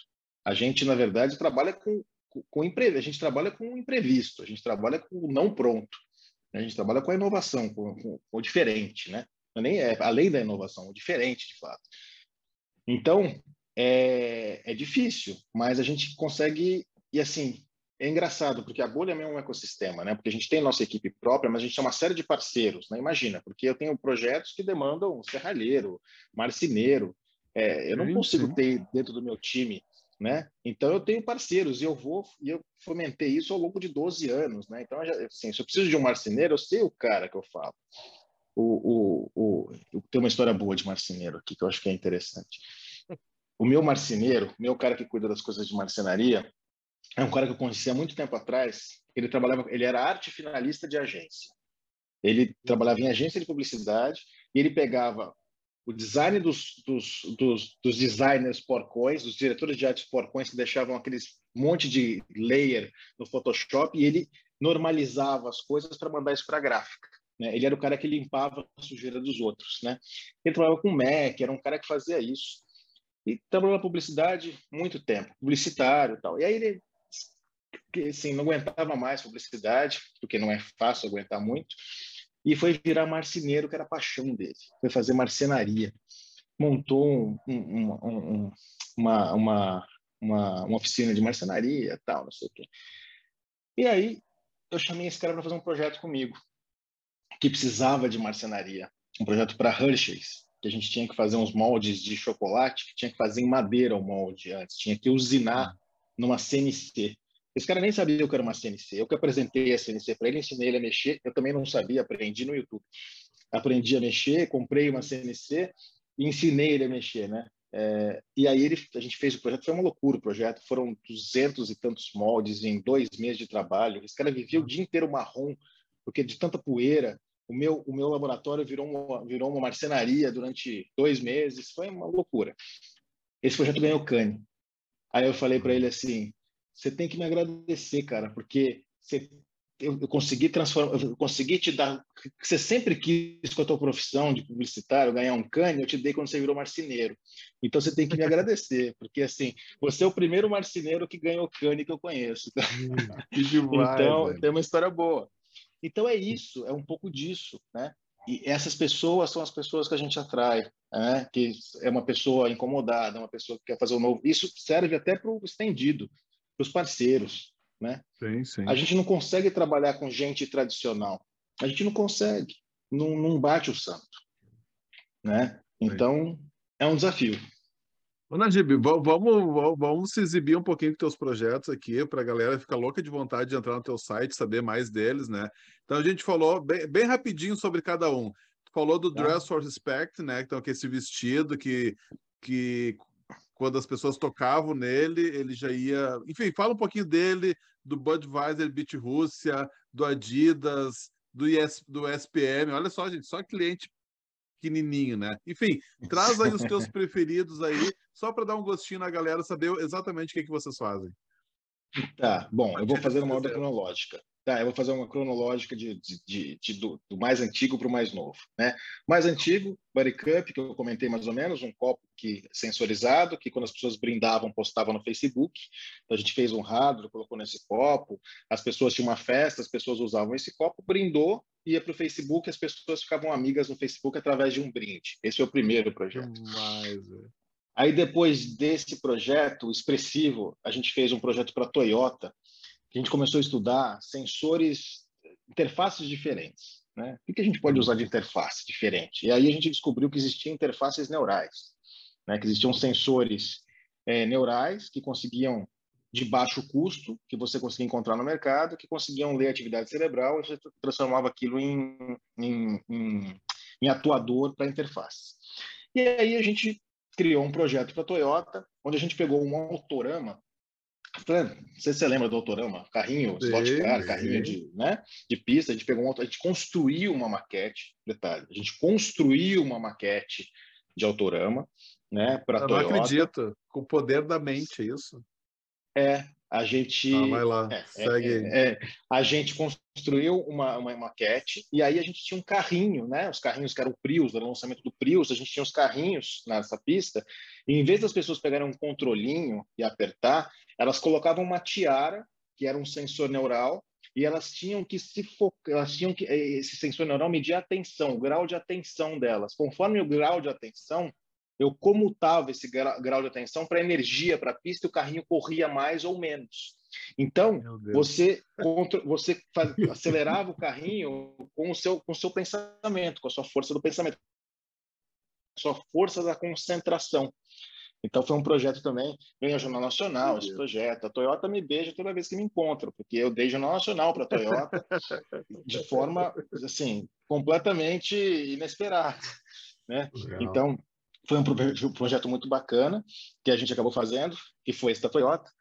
A gente, na verdade, trabalha com, com, imprevisto, a gente trabalha com o imprevisto, a gente trabalha com o não pronto. A gente trabalha com a inovação, com, com, com o diferente, né? É nem é além da inovação, o diferente, de fato. Então, é, é difícil, mas a gente consegue, e assim, é engraçado, porque a bolha é um ecossistema, né? Porque a gente tem nossa equipe própria, mas a gente tem uma série de parceiros, né? Imagina, porque eu tenho projetos que demandam serralheiro, marceneiro, é, eu não consigo ter dentro do meu time, né? Então eu tenho parceiros e eu vou e eu fomentei isso ao longo de 12 anos, né? Então, assim, se eu preciso de um marceneiro, eu sei o cara que eu falo. O, o, o, tem uma história boa de marceneiro aqui que eu acho que é interessante o meu marceneiro, meu cara que cuida das coisas de marcenaria, é um cara que eu conheci há muito tempo atrás. Ele trabalhava, ele era arte finalista de agência. Ele trabalhava em agência de publicidade e ele pegava o design dos, dos, dos, dos designers porcões, dos diretores de arte porcões que deixavam aqueles monte de layer no Photoshop e ele normalizava as coisas para mandar isso para a gráfica. Né? Ele era o cara que limpava a sujeira dos outros. Né? Ele trabalhava com Mac, era um cara que fazia isso. E trabalhou na publicidade muito tempo, publicitário e tal. E aí ele assim, não aguentava mais publicidade, porque não é fácil aguentar muito, e foi virar marceneiro, que era a paixão dele. Foi fazer marcenaria. Montou um, um, um, uma, uma, uma, uma, oficina de marcenaria tal, não sei o quê. E aí eu chamei esse cara para fazer um projeto comigo, que precisava de marcenaria. Um projeto para Hershey's que a gente tinha que fazer uns moldes de chocolate, que tinha que fazer em madeira o molde antes, tinha que usinar numa CNC. Esse cara nem sabia o que era uma CNC. Eu que apresentei a CNC para ele, ensinei ele a mexer. Eu também não sabia, aprendi no YouTube. Aprendi a mexer, comprei uma CNC e ensinei ele a mexer, né? É, e aí ele, a gente fez o projeto, foi uma loucura o projeto. Foram duzentos e tantos moldes em dois meses de trabalho. Esse cara vivia o dia inteiro marrom, porque de tanta poeira o meu, o meu laboratório virou uma, virou uma marcenaria durante dois meses, foi uma loucura. Esse projeto ganhou Cane. Aí eu falei para ele assim: você tem que me agradecer, cara, porque você, eu, eu, consegui transformar, eu consegui te dar, você sempre quis com a tua profissão de publicitário ganhar um cane, eu te dei quando você virou marceneiro. Então você tem que me agradecer, porque assim, você é o primeiro marceneiro que ganhou cane que eu conheço. Hum, que demais, então, velho. tem uma história boa. Então é isso, é um pouco disso, né? E essas pessoas são as pessoas que a gente atrai, né? Que é uma pessoa incomodada, uma pessoa que quer fazer o novo. Isso serve até para o estendido, os parceiros, né? Sim, sim. A gente não consegue trabalhar com gente tradicional. A gente não consegue, não, não bate o santo, né? Então é um desafio. Ô, Najib, vamos, vamos se exibir um pouquinho com teus projetos aqui, para a galera ficar louca de vontade de entrar no teu site, saber mais deles, né? Então, a gente falou bem, bem rapidinho sobre cada um. Tu falou do tá. Dress for Respect, né? Então, que esse vestido que, que quando as pessoas tocavam nele, ele já ia... Enfim, fala um pouquinho dele, do Budweiser Beach Rússia, do Adidas, do, IS, do SPM. Olha só, gente, só cliente pequenininho, né? Enfim, traz aí os teus preferidos aí, só para dar um gostinho na galera saber exatamente o que, que vocês fazem. Tá, bom, eu vou fazer uma ordem cronológica. Tá, eu vou fazer uma cronológica de, de, de, de do, do, mais antigo para o mais novo. Né? Mais antigo, Buddy Cup, que eu comentei mais ou menos, um copo que sensorizado, que quando as pessoas brindavam, postavam no Facebook. Então, a gente fez um hardware, colocou nesse copo, as pessoas tinham uma festa, as pessoas usavam esse copo, brindou, ia para o Facebook, as pessoas ficavam amigas no Facebook através de um brinde. Esse foi o primeiro projeto. Aí, depois desse projeto expressivo, a gente fez um projeto para a Toyota, a gente começou a estudar sensores, interfaces diferentes. Né? O que a gente pode usar de interface diferente? E aí a gente descobriu que existiam interfaces neurais, né? que existiam sensores é, neurais que conseguiam de baixo custo que você conseguia encontrar no mercado, que conseguiam ler atividade cerebral e você transformava aquilo em, em, em, em atuador para interface. E aí a gente criou um projeto para a Toyota, onde a gente pegou um autorama. Não sei se você lembra do autorama, carrinho, slot car, carrinho de, né, de pista. A gente pegou um, a gente construiu uma maquete, detalhe, a gente construiu uma maquete de autorama, né, para Toyota. Não acredito, com o poder da mente, é isso. É, a gente. Ah, vai lá, é, segue é, é, a gente construiu uma, uma maquete e aí a gente tinha um carrinho, né? Os carrinhos que eram o Prius, do lançamento do Prius, a gente tinha os carrinhos nessa pista, e em vez das pessoas pegarem um controlinho e apertar, elas colocavam uma tiara, que era um sensor neural, e elas tinham que se focar, elas tinham que esse sensor neural medir a atenção, o grau de atenção delas. Conforme o grau de atenção, eu comutava esse grau de atenção para energia para a pista e o carrinho corria mais ou menos. Então, você, você faz, acelerava o carrinho com o, seu, com o seu pensamento, com a sua força do pensamento, sua força da concentração. Então, foi um projeto também, vem ao Jornal Nacional, esse projeto. A Toyota me beija toda vez que me encontra, porque eu dei Jornal Nacional para a Toyota de forma, assim, completamente inesperada. Né? Então, foi um projeto muito bacana que a gente acabou fazendo, que foi esse da Toyota.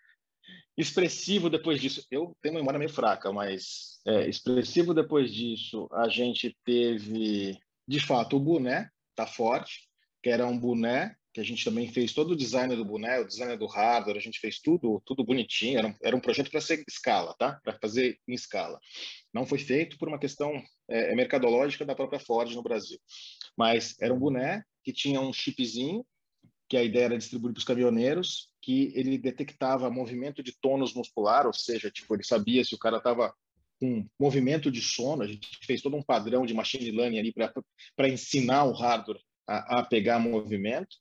Expressivo depois disso, eu tenho uma memória meio fraca, mas é, expressivo depois disso, a gente teve, de fato, o boné, tá forte, que era um boné que a gente também fez todo o design do boné, o design do hardware, a gente fez tudo, tudo bonitinho. Era um, era um projeto para ser escala, tá? Para fazer em escala. Não foi feito por uma questão é, mercadológica da própria Ford no Brasil, mas era um boné que tinha um chipzinho, que a ideia era distribuir para os caminhoneiros, que ele detectava movimento de tônus muscular, ou seja, tipo, ele sabia se o cara estava com movimento de sono. A gente fez todo um padrão de machine learning ali para ensinar o hardware a, a pegar movimento.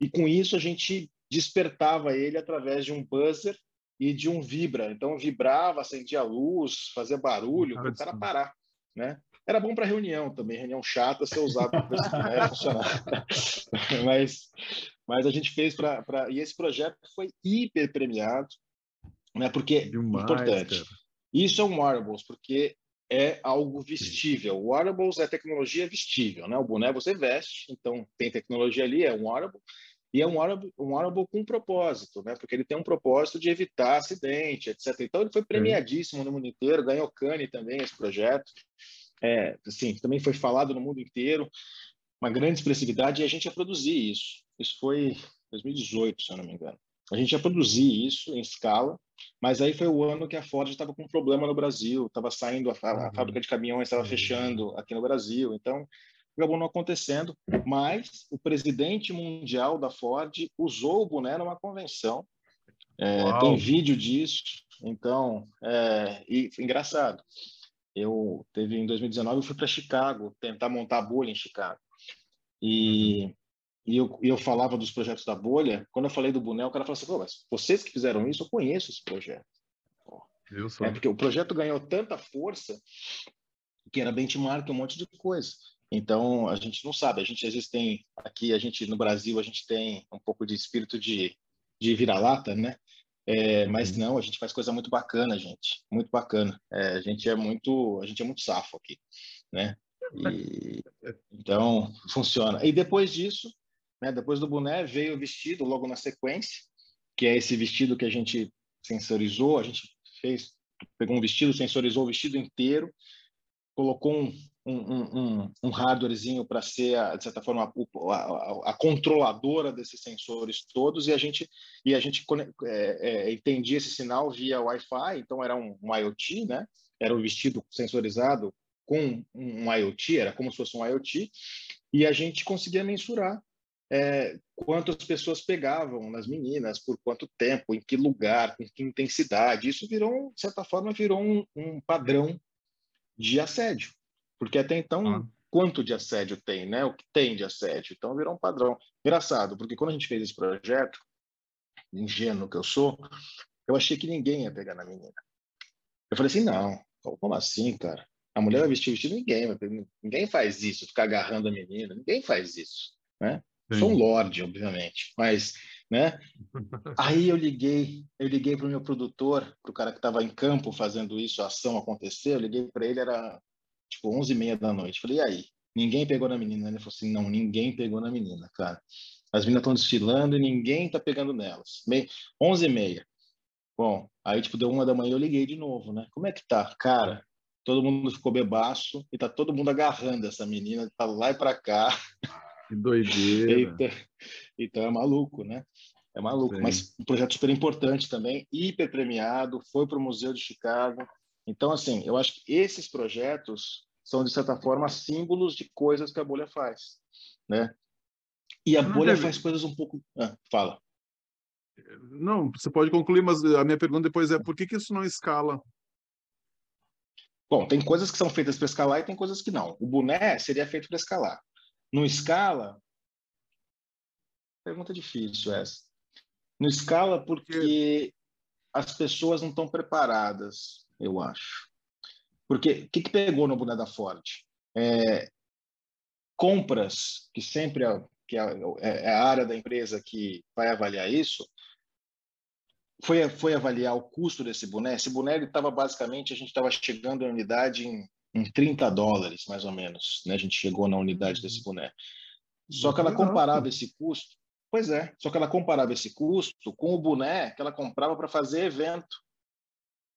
E com isso a gente despertava ele através de um buzzer e de um vibra. Então vibrava, acendia a luz, fazia barulho para o cara parar, né? Era bom para reunião também, reunião chata, ser usado para funcionar. mas, mas a gente fez para. E esse projeto foi hiper premiado, né? porque Demais, importante. Cara. Isso é um wearables, porque é algo vestível. O wearables é tecnologia vestível, né? O boné você veste, então tem tecnologia ali, é um wearable, e é um wearable, um wearable com propósito, né? Porque ele tem um propósito de evitar acidente, etc. Então ele foi premiadíssimo no mundo inteiro, ganhou Cannes também esse projeto é, assim, também foi falado no mundo inteiro, uma grande expressividade, e a gente ia produzir isso. Isso foi 2018, se eu não me engano. A gente ia produzir isso em escala, mas aí foi o ano que a Ford estava com um problema no Brasil, estava saindo, a, a uhum. fábrica de caminhões estava uhum. fechando aqui no Brasil, então acabou não acontecendo, mas o presidente mundial da Ford usou o boné numa convenção, é, tem vídeo disso, então, é, e engraçado, eu teve em 2019 eu fui para Chicago tentar montar a bolha em Chicago. E uhum. e eu, eu falava dos projetos da bolha quando eu falei do boné o cara falou assim Pô, mas vocês que fizeram isso eu conheço esse projeto. É porque o projeto ganhou tanta força que era benchmark um monte de coisa então a gente não sabe a gente às vezes tem aqui a gente no Brasil a gente tem um pouco de espírito de de vira-lata né é, mas uhum. não, a gente faz coisa muito bacana, gente, muito bacana. É, a gente é muito, a gente é muito safo aqui, né? E, então funciona. E depois disso, né? Depois do boné veio o vestido logo na sequência, que é esse vestido que a gente sensorizou, a gente fez, pegou um vestido, sensorizou o vestido inteiro, colocou um, um, um, hardwarezinho para ser, de certa forma, a, a, a, controladora desses sensores todos e a gente e a gente é, é, entendia esse sinal via Wi-Fi, então era um, um, IoT, né? Era um vestido sensorizado com um IoT, era como se fosse um IoT, e a gente conseguia mensurar é, quantas pessoas pegavam nas meninas, por quanto tempo, em que lugar, com que intensidade. Isso virou, de certa forma, virou um, um padrão de assédio. Porque até então, ah. quanto de assédio tem, né? O que tem de assédio? Então virou um padrão. Engraçado, porque quando a gente fez esse projeto, ingênuo que eu sou, eu achei que ninguém ia pegar na menina. Eu falei assim, não, como assim, cara? A mulher vai vestir vestido, ninguém, ninguém faz isso, ficar agarrando a menina, ninguém faz isso, né? Sim. Sou um lorde, obviamente, mas né? Aí eu liguei, eu liguei para o meu produtor, para o cara que estava em campo fazendo isso, a ação acontecer, eu liguei para ele, era tipo 11 e meia da noite. Falei, e aí? Ninguém pegou na menina? Ele falou assim, não, ninguém pegou na menina, cara. As meninas estão desfilando e ninguém está pegando nelas. 11 e meia. Bom, aí tipo deu uma da manhã eu liguei de novo, né? Como é que tá? Cara, todo mundo ficou bebaço e tá todo mundo agarrando essa menina, tá lá e para cá. Que doideira. então, então é maluco, né? É maluco, Sim. mas um projeto super importante também, hiper premiado, foi para o Museu de Chicago. Então, assim, eu acho que esses projetos são, de certa forma, símbolos de coisas que a bolha faz, né? E a bolha faz coisas um pouco... Ah, fala. Não, você pode concluir, mas a minha pergunta depois é por que, que isso não escala? Bom, tem coisas que são feitas para escalar e tem coisas que não. O boné seria feito para escalar. No escala, pergunta difícil essa. No escala porque as pessoas não estão preparadas, eu acho. Porque o que, que, pegou no boné da Ford? É, compras, que sempre é, que é, é a área da empresa que vai avaliar isso, foi, foi avaliar o custo desse boné. Esse boné estava basicamente, a gente estava chegando na unidade em, em 30 dólares, mais ou menos. Né? A gente chegou na unidade desse boné. Só que ela comparava esse custo. Pois é, só que ela comparava esse custo com o boné que ela comprava para fazer evento,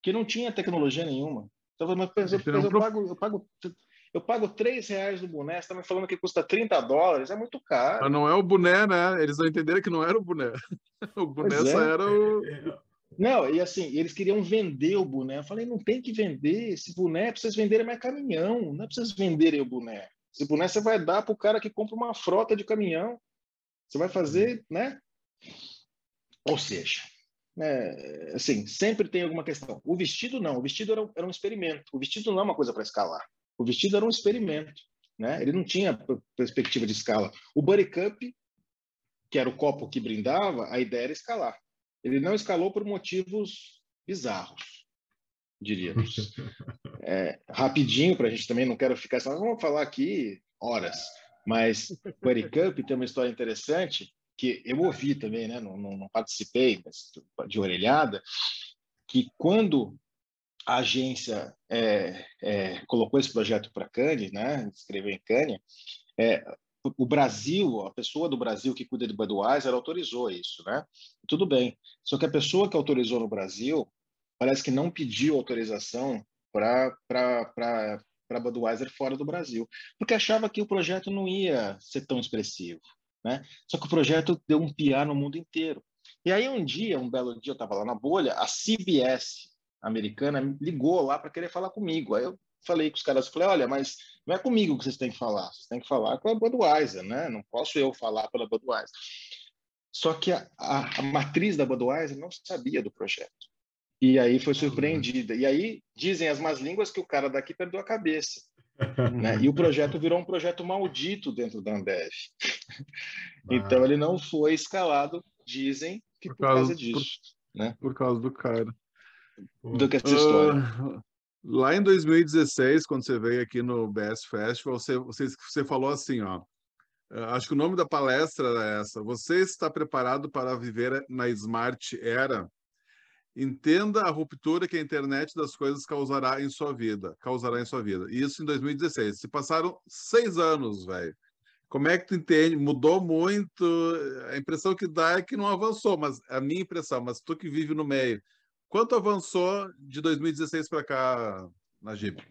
que não tinha tecnologia nenhuma. Então, mas, eu, pago, eu pago eu pago 3 reais no boné, você está me falando que custa 30 dólares, é muito caro. Mas não é o boné, né? Eles não entenderam que não era o boné. O boné é. só era o. Não, e assim, eles queriam vender o boné. Eu falei, não tem que vender. Esse boné é para vocês venderem mais caminhão, não é para vocês venderem o boné. Esse boné você vai dar para o cara que compra uma frota de caminhão. Você vai fazer, né? Ou seja, é, assim, sempre tem alguma questão. O vestido não, o vestido era, era um experimento. O vestido não é uma coisa para escalar. O vestido era um experimento, né? Ele não tinha perspectiva de escala. O Buddy Cup, que era o copo que brindava, a ideia era escalar. Ele não escalou por motivos bizarros, diríamos. É, rapidinho, para a gente também, não quero ficar... Nós vamos falar aqui horas, mas o Buddy Cup tem uma história interessante que eu ouvi também, né? não, não, não participei, mas de orelhada, que quando a agência é, é, colocou esse projeto para Cannes, né, escreveu em Cannes, é, o Brasil, a pessoa do Brasil que cuida de Budweiser autorizou isso, né? Tudo bem. Só que a pessoa que autorizou no Brasil parece que não pediu autorização para para Budweiser fora do Brasil, porque achava que o projeto não ia ser tão expressivo, né? Só que o projeto deu um piar no mundo inteiro. E aí um dia, um belo dia, eu estava lá na bolha, a CBS, americana ligou lá para querer falar comigo. Aí eu falei com os caras, falei, olha, mas não é comigo que vocês têm que falar, vocês têm que falar com a Budweiser, né? Não posso eu falar pela Budweiser. Só que a, a, a matriz da Budweiser não sabia do projeto. E aí foi surpreendida. E aí dizem as más línguas que o cara daqui perdeu a cabeça. Né? E o projeto virou um projeto maldito dentro da Ambev. então ele não foi escalado, dizem que por, por causa, causa, disso. Por, né? por causa do cara do que essa história. Uh, lá em 2016, quando você veio aqui no BS Festival, você, você, você falou assim, ó, ah, acho que o nome da palestra era essa, você está preparado para viver na Smart Era? Entenda a ruptura que a internet das coisas causará em sua vida, causará em sua vida. Isso em 2016. Se passaram seis anos, velho. Como é que tu entende? Mudou muito. A impressão que dá é que não avançou, mas a minha impressão, mas tu que vive no meio, Quanto avançou de 2016 para cá na Jeep?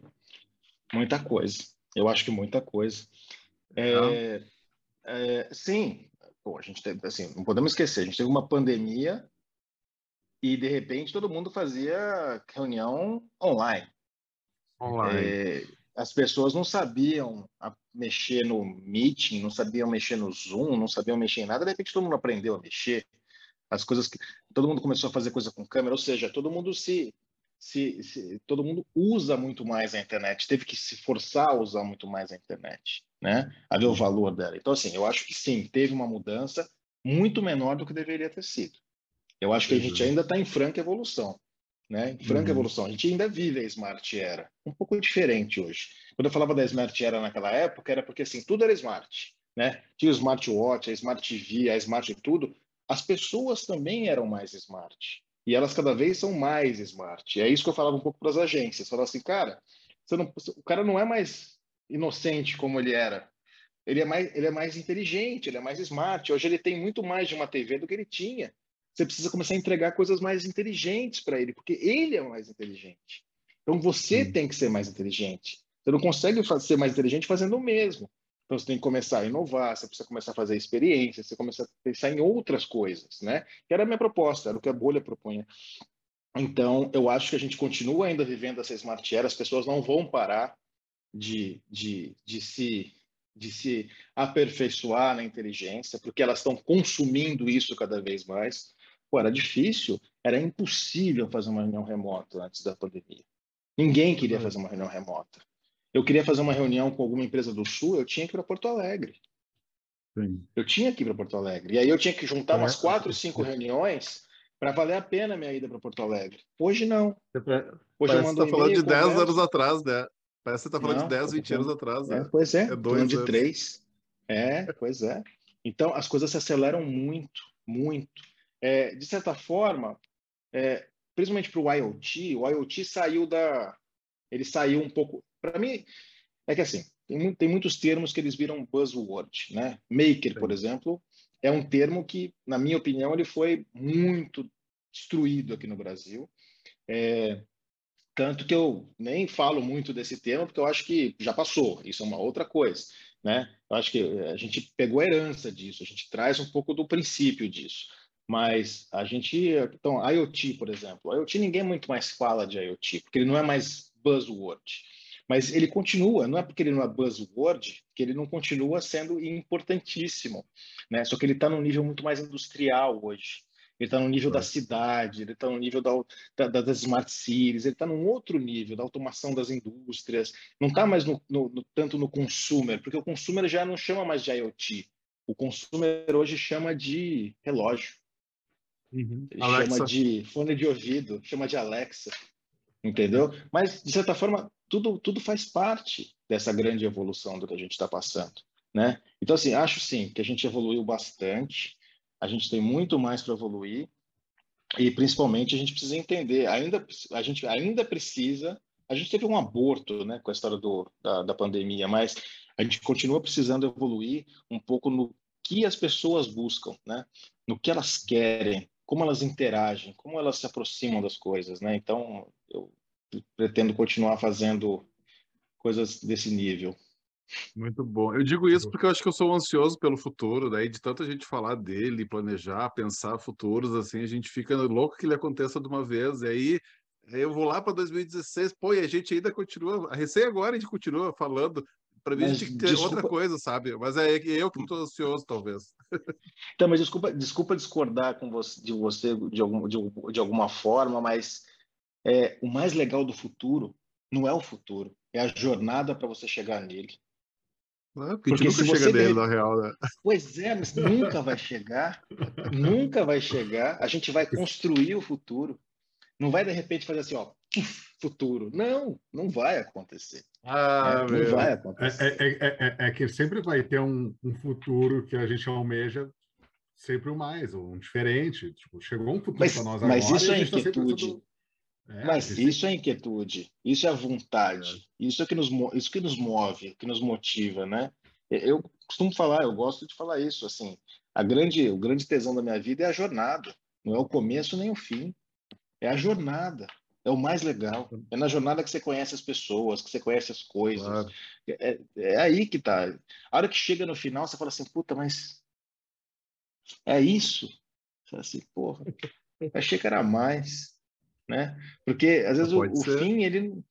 Muita coisa. Eu acho que muita coisa. É, é, sim, pô, a gente teve, assim, não podemos esquecer, a gente teve uma pandemia e de repente todo mundo fazia reunião online. Online. É, as pessoas não sabiam mexer no Meeting, não sabiam mexer no Zoom, não sabiam mexer em nada, de repente todo mundo aprendeu a mexer as coisas que todo mundo começou a fazer coisa com câmera, ou seja, todo mundo se, se, se, todo mundo usa muito mais a internet, teve que se forçar a usar muito mais a internet, né? A ver o valor dela. Então assim, eu acho que sim, teve uma mudança muito menor do que deveria ter sido. Eu acho que a gente ainda está em franca evolução, né? Em franca uhum. evolução. A gente ainda vive a Smart Era, um pouco diferente hoje. Quando eu falava da Smart Era naquela época, era porque assim tudo era smart, né? Tinha o smartwatch, a Smart TV, a Smart tudo, as pessoas também eram mais smart. E elas cada vez são mais smart. E é isso que eu falava um pouco para as agências. Falava assim, cara, não, o cara não é mais inocente como ele era. Ele é, mais, ele é mais inteligente, ele é mais smart. Hoje ele tem muito mais de uma TV do que ele tinha. Você precisa começar a entregar coisas mais inteligentes para ele, porque ele é mais inteligente. Então você Sim. tem que ser mais inteligente. Você não consegue ser mais inteligente fazendo o mesmo. Então você tem que começar a inovar, você precisa começar a fazer experiências, você começa a pensar em outras coisas, né? Que era a minha proposta, era o que a bolha propunha. Então, eu acho que a gente continua ainda vivendo essa smart era, as pessoas não vão parar de, de, de, se, de se aperfeiçoar na inteligência, porque elas estão consumindo isso cada vez mais. Pô, era difícil, era impossível fazer uma reunião remota antes da pandemia. Ninguém queria fazer uma reunião remota. Eu queria fazer uma reunião com alguma empresa do Sul, eu tinha que ir para Porto Alegre. Sim. Eu tinha que ir para Porto Alegre. E aí eu tinha que juntar umas quatro, cinco reuniões para valer a pena a minha ida para Porto Alegre. Hoje não. Hoje Parece eu mando tá falando de 10 anos atrás, né? Parece que você está falando não, de 10, 20 anos atrás. Né? É, pois é, é dois de três. É, pois é. Então, as coisas se aceleram muito, muito. É, de certa forma, é, principalmente para o IoT, o IoT saiu da... Ele saiu um pouco... Para mim, é que assim, tem, tem, muitos termos que eles viram buzzword, né? Maker, Sim. por exemplo, é um termo que, na minha opinião, ele foi muito destruído aqui no Brasil. É, tanto que eu nem falo muito desse termo, porque eu acho que já passou, isso é uma outra coisa. Né? Eu acho que a gente pegou a herança disso, a gente traz um pouco do princípio disso. Mas a gente. Então, IoT, por exemplo. IoT ninguém muito mais fala de IoT, porque ele não é mais buzzword. Mas ele continua, não é porque ele não é buzzword que ele não continua sendo importantíssimo. Né? Só que ele está num nível muito mais industrial hoje ele está no nível da cidade, ele está no nível da, da, das smart cities, ele está num outro nível da automação das indústrias, não está mais no, no, no, tanto no consumer, porque o consumer já não chama mais de IoT, o consumer hoje chama de relógio, uhum. ele Alexa. chama de fone de ouvido, chama de Alexa, entendeu? Mas, de certa forma, tudo, tudo faz parte dessa grande evolução do que a gente está passando. Né? Então, assim, acho sim que a gente evoluiu bastante, a gente tem muito mais para evoluir e principalmente a gente precisa entender, ainda a gente ainda precisa, a gente teve um aborto, né, com a história do, da, da pandemia, mas a gente continua precisando evoluir um pouco no que as pessoas buscam, né, no que elas querem, como elas interagem, como elas se aproximam das coisas, né? Então eu pretendo continuar fazendo coisas desse nível. Muito bom. Eu digo isso porque eu acho que eu sou ansioso pelo futuro, daí de tanta gente falar dele, planejar, pensar futuros, assim, a gente fica louco que ele aconteça de uma vez, e aí eu vou lá para 2016, pô, e a gente ainda continua, recém agora a gente continua falando, para mim a gente tem que ter desculpa... outra coisa, sabe? Mas é eu que estou ansioso, talvez. Então, mas desculpa, desculpa discordar com você, de você de, algum, de, de alguma forma, mas é, o mais legal do futuro não é o futuro, é a jornada para você chegar nele. É, porque, porque nunca chega dele, na real, né? Pois é, mas nunca vai chegar. nunca vai chegar. A gente vai construir o futuro. Não vai, de repente, fazer assim, ó, futuro. Não, não vai acontecer. Ah, é, vai acontecer. É, é, é, é, que sempre vai ter um, um futuro que a gente almeja sempre o mais, ou um diferente. Tipo, chegou um futuro para nós mas agora. Mas isso é tá inquietude. Tá é, Mas isso é inquietude, isso é vontade, é. isso é que nos, isso que nos move, que nos motiva, né? Eu costumo falar, eu gosto de falar isso, assim, a grande, o grande tesão da minha vida é a jornada, não é o começo nem o fim, é a jornada, é o mais legal, é na jornada que você conhece as pessoas, que você conhece as coisas, claro. é, é aí que tá. A hora que chega no final, você fala assim, puta, mas é isso? Você fala assim, porra, achei que era mais né? Porque às vezes o, o, fim ele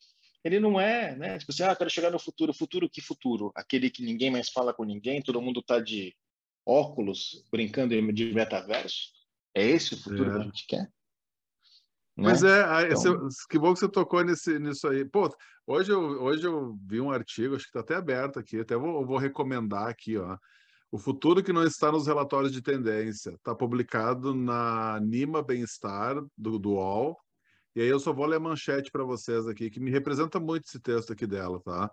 ele não é, né? Tipo assim, ah, quero chegar no futuro. Futuro que futuro? Aquele que ninguém mais fala com ninguém, todo mundo tá de óculos brincando de metaverso. É esse o futuro é. que a gente quer? Mas né? é, então... esse, que bom que você tocou nesse, nisso aí. Pô, hoje eu, hoje eu vi um artigo, acho que está até aberto aqui, até vou, vou recomendar aqui, ó. O futuro que não está nos relatórios de tendência. Está publicado na Nima Bem-Estar, do, do UOL, e aí eu só vou ler a manchete para vocês aqui, que me representa muito esse texto aqui dela, tá?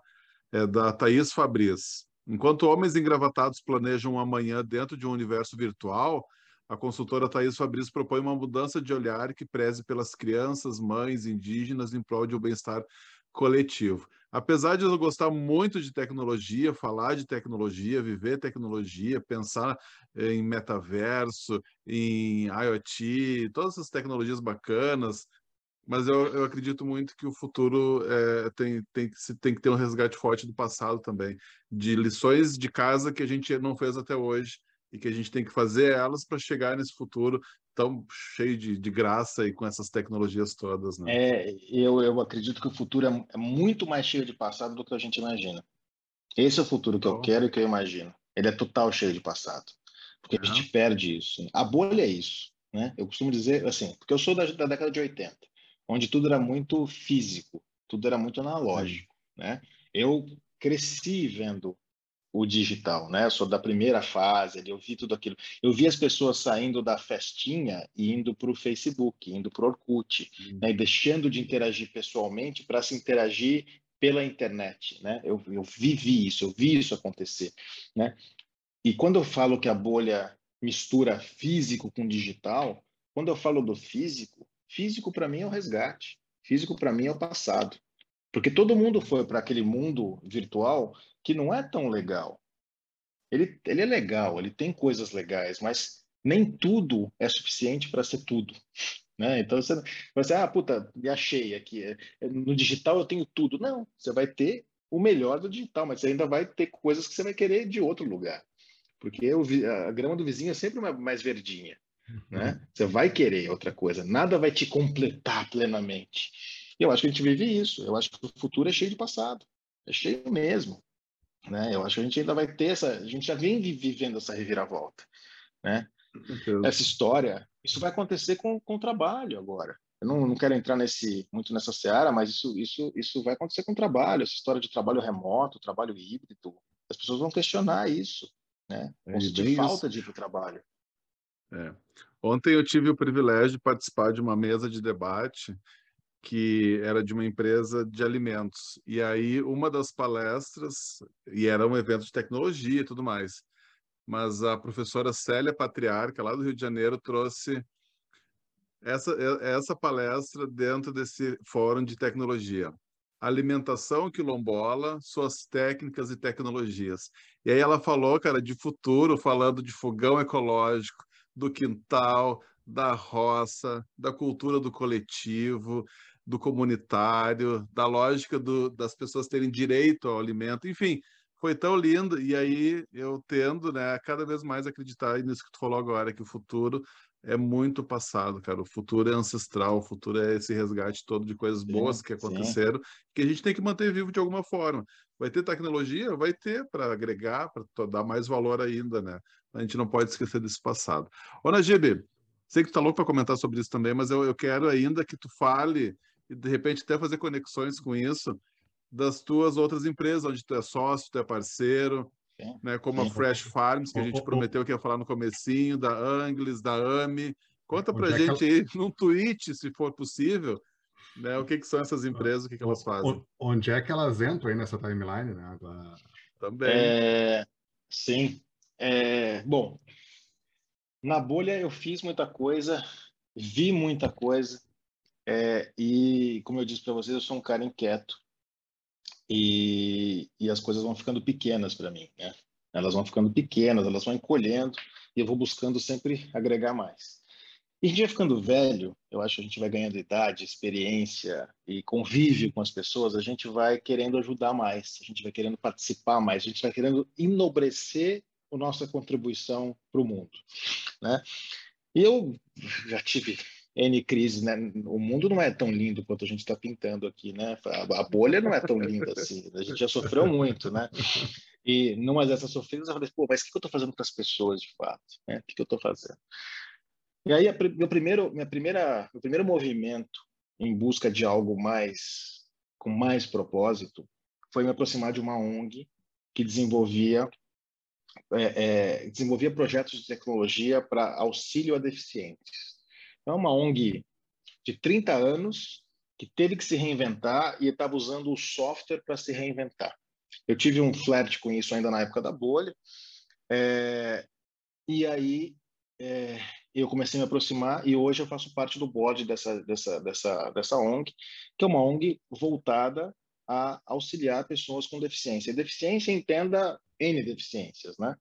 É da Thaís Fabris. Enquanto homens engravatados planejam um amanhã dentro de um universo virtual, a consultora Thais Fabrício propõe uma mudança de olhar que preze pelas crianças, mães indígenas em prol de um bem-estar coletivo. Apesar de eu gostar muito de tecnologia, falar de tecnologia, viver tecnologia, pensar em metaverso, em IoT, todas essas tecnologias bacanas, mas eu, eu acredito muito que o futuro é, tem, tem, tem que ter um resgate forte do passado também, de lições de casa que a gente não fez até hoje e que a gente tem que fazer elas para chegar nesse futuro tão cheio de, de, graça e com essas tecnologias todas. Né? É, eu, eu acredito que o futuro é, é muito mais cheio de passado do que a gente imagina. Esse é o futuro que eu quero e que eu imagino. Ele é total cheio de passado. Porque uhum. a gente perde isso. A bolha é isso. Né? Eu costumo dizer assim, porque eu sou da, da década de 80, onde tudo era muito físico, tudo era muito analógico. Né? Eu cresci vendo o digital, né? Eu sou da primeira fase, eu vi tudo aquilo. Eu vi as pessoas saindo da festinha e indo para o Facebook, indo para o Orkut, uhum. né? deixando de interagir pessoalmente para se interagir pela internet, né? Eu, eu vivi isso, eu vi isso acontecer, né? E quando eu falo que a bolha mistura físico com digital, quando eu falo do físico, físico para mim é o resgate, físico para mim é o passado. Porque todo mundo foi para aquele mundo virtual que não é tão legal. Ele, ele é legal, ele tem coisas legais, mas nem tudo é suficiente para ser tudo. Né? Então você, você, ah, puta, me achei aqui. É, é, no digital eu tenho tudo. Não, você vai ter o melhor do digital, mas você ainda vai ter coisas que você vai querer de outro lugar. Porque o, a grama do vizinho é sempre mais verdinha. Né? Uhum. Você vai querer outra coisa, nada vai te completar plenamente. Eu acho que a gente vive isso. Eu acho que o futuro é cheio de passado, é cheio mesmo. Né? Eu acho que a gente ainda vai ter essa, a gente já vem vivendo essa reviravolta, né? Essa história, isso vai acontecer com, com o trabalho agora. Eu não, não quero entrar nesse muito nessa seara, mas isso, isso, isso vai acontecer com o trabalho. Essa história de trabalho remoto, trabalho híbrido, as pessoas vão questionar isso, né? É, vão sentir falta de ir para o trabalho. É. Ontem eu tive o privilégio de participar de uma mesa de debate que era de uma empresa de alimentos. E aí, uma das palestras, e era um evento de tecnologia e tudo mais, mas a professora Célia Patriarca, lá do Rio de Janeiro, trouxe essa, essa palestra dentro desse fórum de tecnologia. Alimentação quilombola, suas técnicas e tecnologias. E aí ela falou, cara, de futuro, falando de fogão ecológico, do quintal, da roça, da cultura do coletivo, do comunitário, da lógica do, das pessoas terem direito ao alimento, enfim, foi tão lindo. E aí eu tendo, né, cada vez mais acreditar nisso que tu falou agora, que o futuro é muito passado, cara. O futuro é ancestral, o futuro é esse resgate todo de coisas boas que aconteceram, sim. que a gente tem que manter vivo de alguma forma. Vai ter tecnologia? Vai ter para agregar, para dar mais valor ainda, né? A gente não pode esquecer desse passado. Ô, Najib, sei que tu tá louco para comentar sobre isso também, mas eu, eu quero ainda que tu fale e de repente até fazer conexões com isso das tuas outras empresas, onde tu é sócio, tu é parceiro, sim, né? Como sim. a Fresh Farms, que a gente prometeu que ia falar no comecinho, da Angles, da AMI. Conta pra onde gente é aí, num tweet, se for possível, né? O que, que são essas empresas, o que, que elas fazem. Onde é que elas entram aí nessa timeline, né? Também. É, sim. É, bom, na bolha eu fiz muita coisa, vi muita coisa, é, e, como eu disse para vocês, eu sou um cara inquieto e, e as coisas vão ficando pequenas para mim. Né? Elas vão ficando pequenas, elas vão encolhendo e eu vou buscando sempre agregar mais. E a gente vai ficando velho, eu acho que a gente vai ganhando idade, experiência e convívio com as pessoas, a gente vai querendo ajudar mais, a gente vai querendo participar mais, a gente vai querendo enobrecer a nossa contribuição para o mundo. Né? E eu já tive N crises, né? O mundo não é tão lindo quanto a gente está pintando aqui, né? A, bolha não é tão linda assim. A gente já sofreu muito, né? E numa dessas sofridas eu falei, pô, mas o que eu estou fazendo para as pessoas de fato? Né? O que eu estou fazendo? E aí, meu primeiro, minha primeira, meu primeiro movimento em busca de algo mais com mais propósito foi me aproximar de uma ONG que desenvolvia é, é, desenvolvia projetos de tecnologia para auxílio a deficientes. É uma ONG de 30 anos que teve que se reinventar e estava usando o software para se reinventar. Eu tive um flerte com isso ainda na época da bolha. É, e aí é, eu comecei a me aproximar e hoje eu faço parte do board dessa, dessa, dessa, dessa ONG, que é uma ONG voltada a auxiliar pessoas com deficiência. E deficiência entenda N deficiências, né?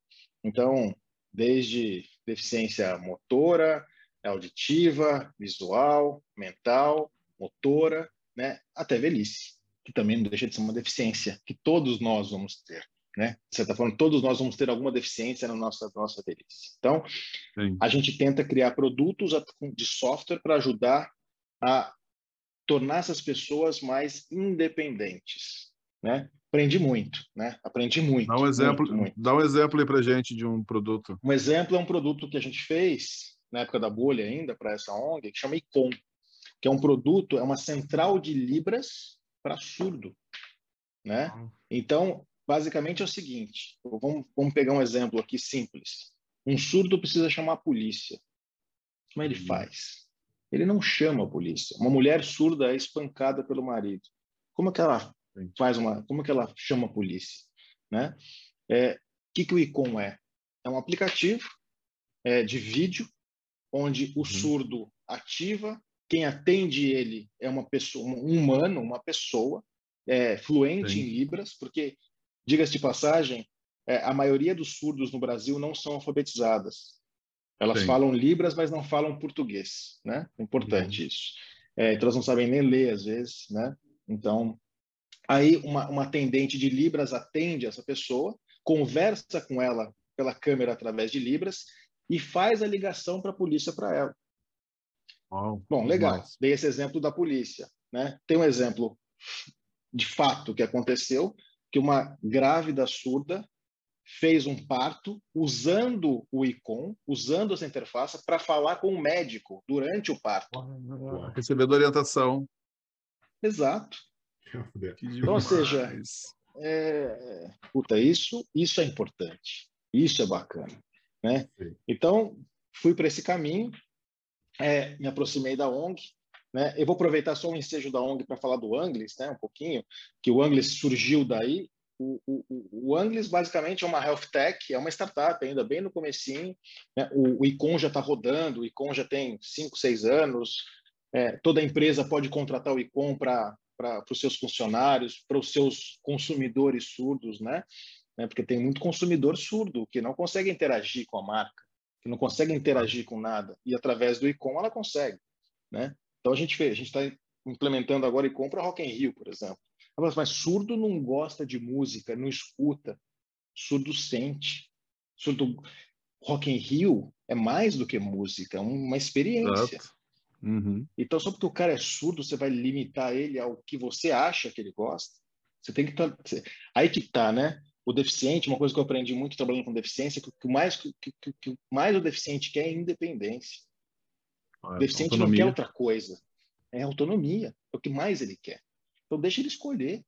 Então, desde deficiência motora, auditiva, visual, mental, motora, né, até velhice, que também não deixa de ser uma deficiência que todos nós vamos ter né? De certa forma, todos nós vamos ter alguma deficiência na nossa, nossa velhice. Então, Sim. a gente tenta criar produtos de software para ajudar a tornar essas pessoas mais independentes, né? Aprendi muito, né? Aprendi muito. Dá um exemplo, muito, muito. dá um exemplo aí para gente de um produto. Um exemplo é um produto que a gente fez na época da bolha ainda para essa ONG que chama Icon, que é um produto, é uma central de libras para surdo, né? Então basicamente é o seguinte: vamos, vamos pegar um exemplo aqui simples. Um surdo precisa chamar a polícia. Como ele uhum. faz? Ele não chama a polícia. Uma mulher surda é espancada pelo marido. Como é que ela faz uma? Como é que ela chama a polícia? Né? É, o que, que o ICOM é? É um aplicativo é, de vídeo onde o uhum. surdo ativa, quem atende ele é uma pessoa, um humano, uma pessoa é, fluente Sim. em libras, porque Diga-se de passagem, é, a maioria dos surdos no Brasil não são alfabetizadas. Elas Sim. falam Libras, mas não falam português, né? Importante uhum. isso. É, então, elas não sabem nem ler, às vezes, né? Então, aí uma, uma atendente de Libras atende essa pessoa, conversa com ela pela câmera através de Libras e faz a ligação para a polícia para ela. Bom, legal. Nice. Dei esse exemplo da polícia, né? Tem um exemplo de fato que aconteceu, que uma grávida surda fez um parto usando o ICOM, usando essa interface para falar com o médico durante o parto. Recebendo orientação. Exato. Então, ou seja, é... Puta, isso, isso é importante. Isso é bacana. Né? Então, fui para esse caminho, é, me aproximei da ONG, né? Eu vou aproveitar só o ensejo da ONG para falar do Anglis, né? um pouquinho, que o Anglis surgiu daí. O, o, o Anglis basicamente é uma health tech, é uma startup ainda bem no comecinho. Né? O, o Icon já está rodando, o Icon já tem 5, 6 anos. É, toda empresa pode contratar o Icon para os seus funcionários, para os seus consumidores surdos, né? Né? Porque tem muito consumidor surdo que não consegue interagir com a marca, que não consegue interagir com nada. E através do Icon ela consegue, né? Então a gente fez, a gente está implementando agora e compra Rock in Rio, por exemplo. Mas surdo não gosta de música, não escuta. Surdo sente. Surdo Rock in Rio é mais do que música, é uma experiência. Uhum. Então, só porque o cara é surdo, você vai limitar ele ao que você acha que ele gosta? Você tem que tá, aí que tá, né? O deficiente, uma coisa que eu aprendi muito trabalhando com deficiência, que o mais que, que, que mais o deficiente quer é independência. O é, deficiente autonomia. não quer outra coisa. É autonomia. É o que mais ele quer. Então deixa ele escolher.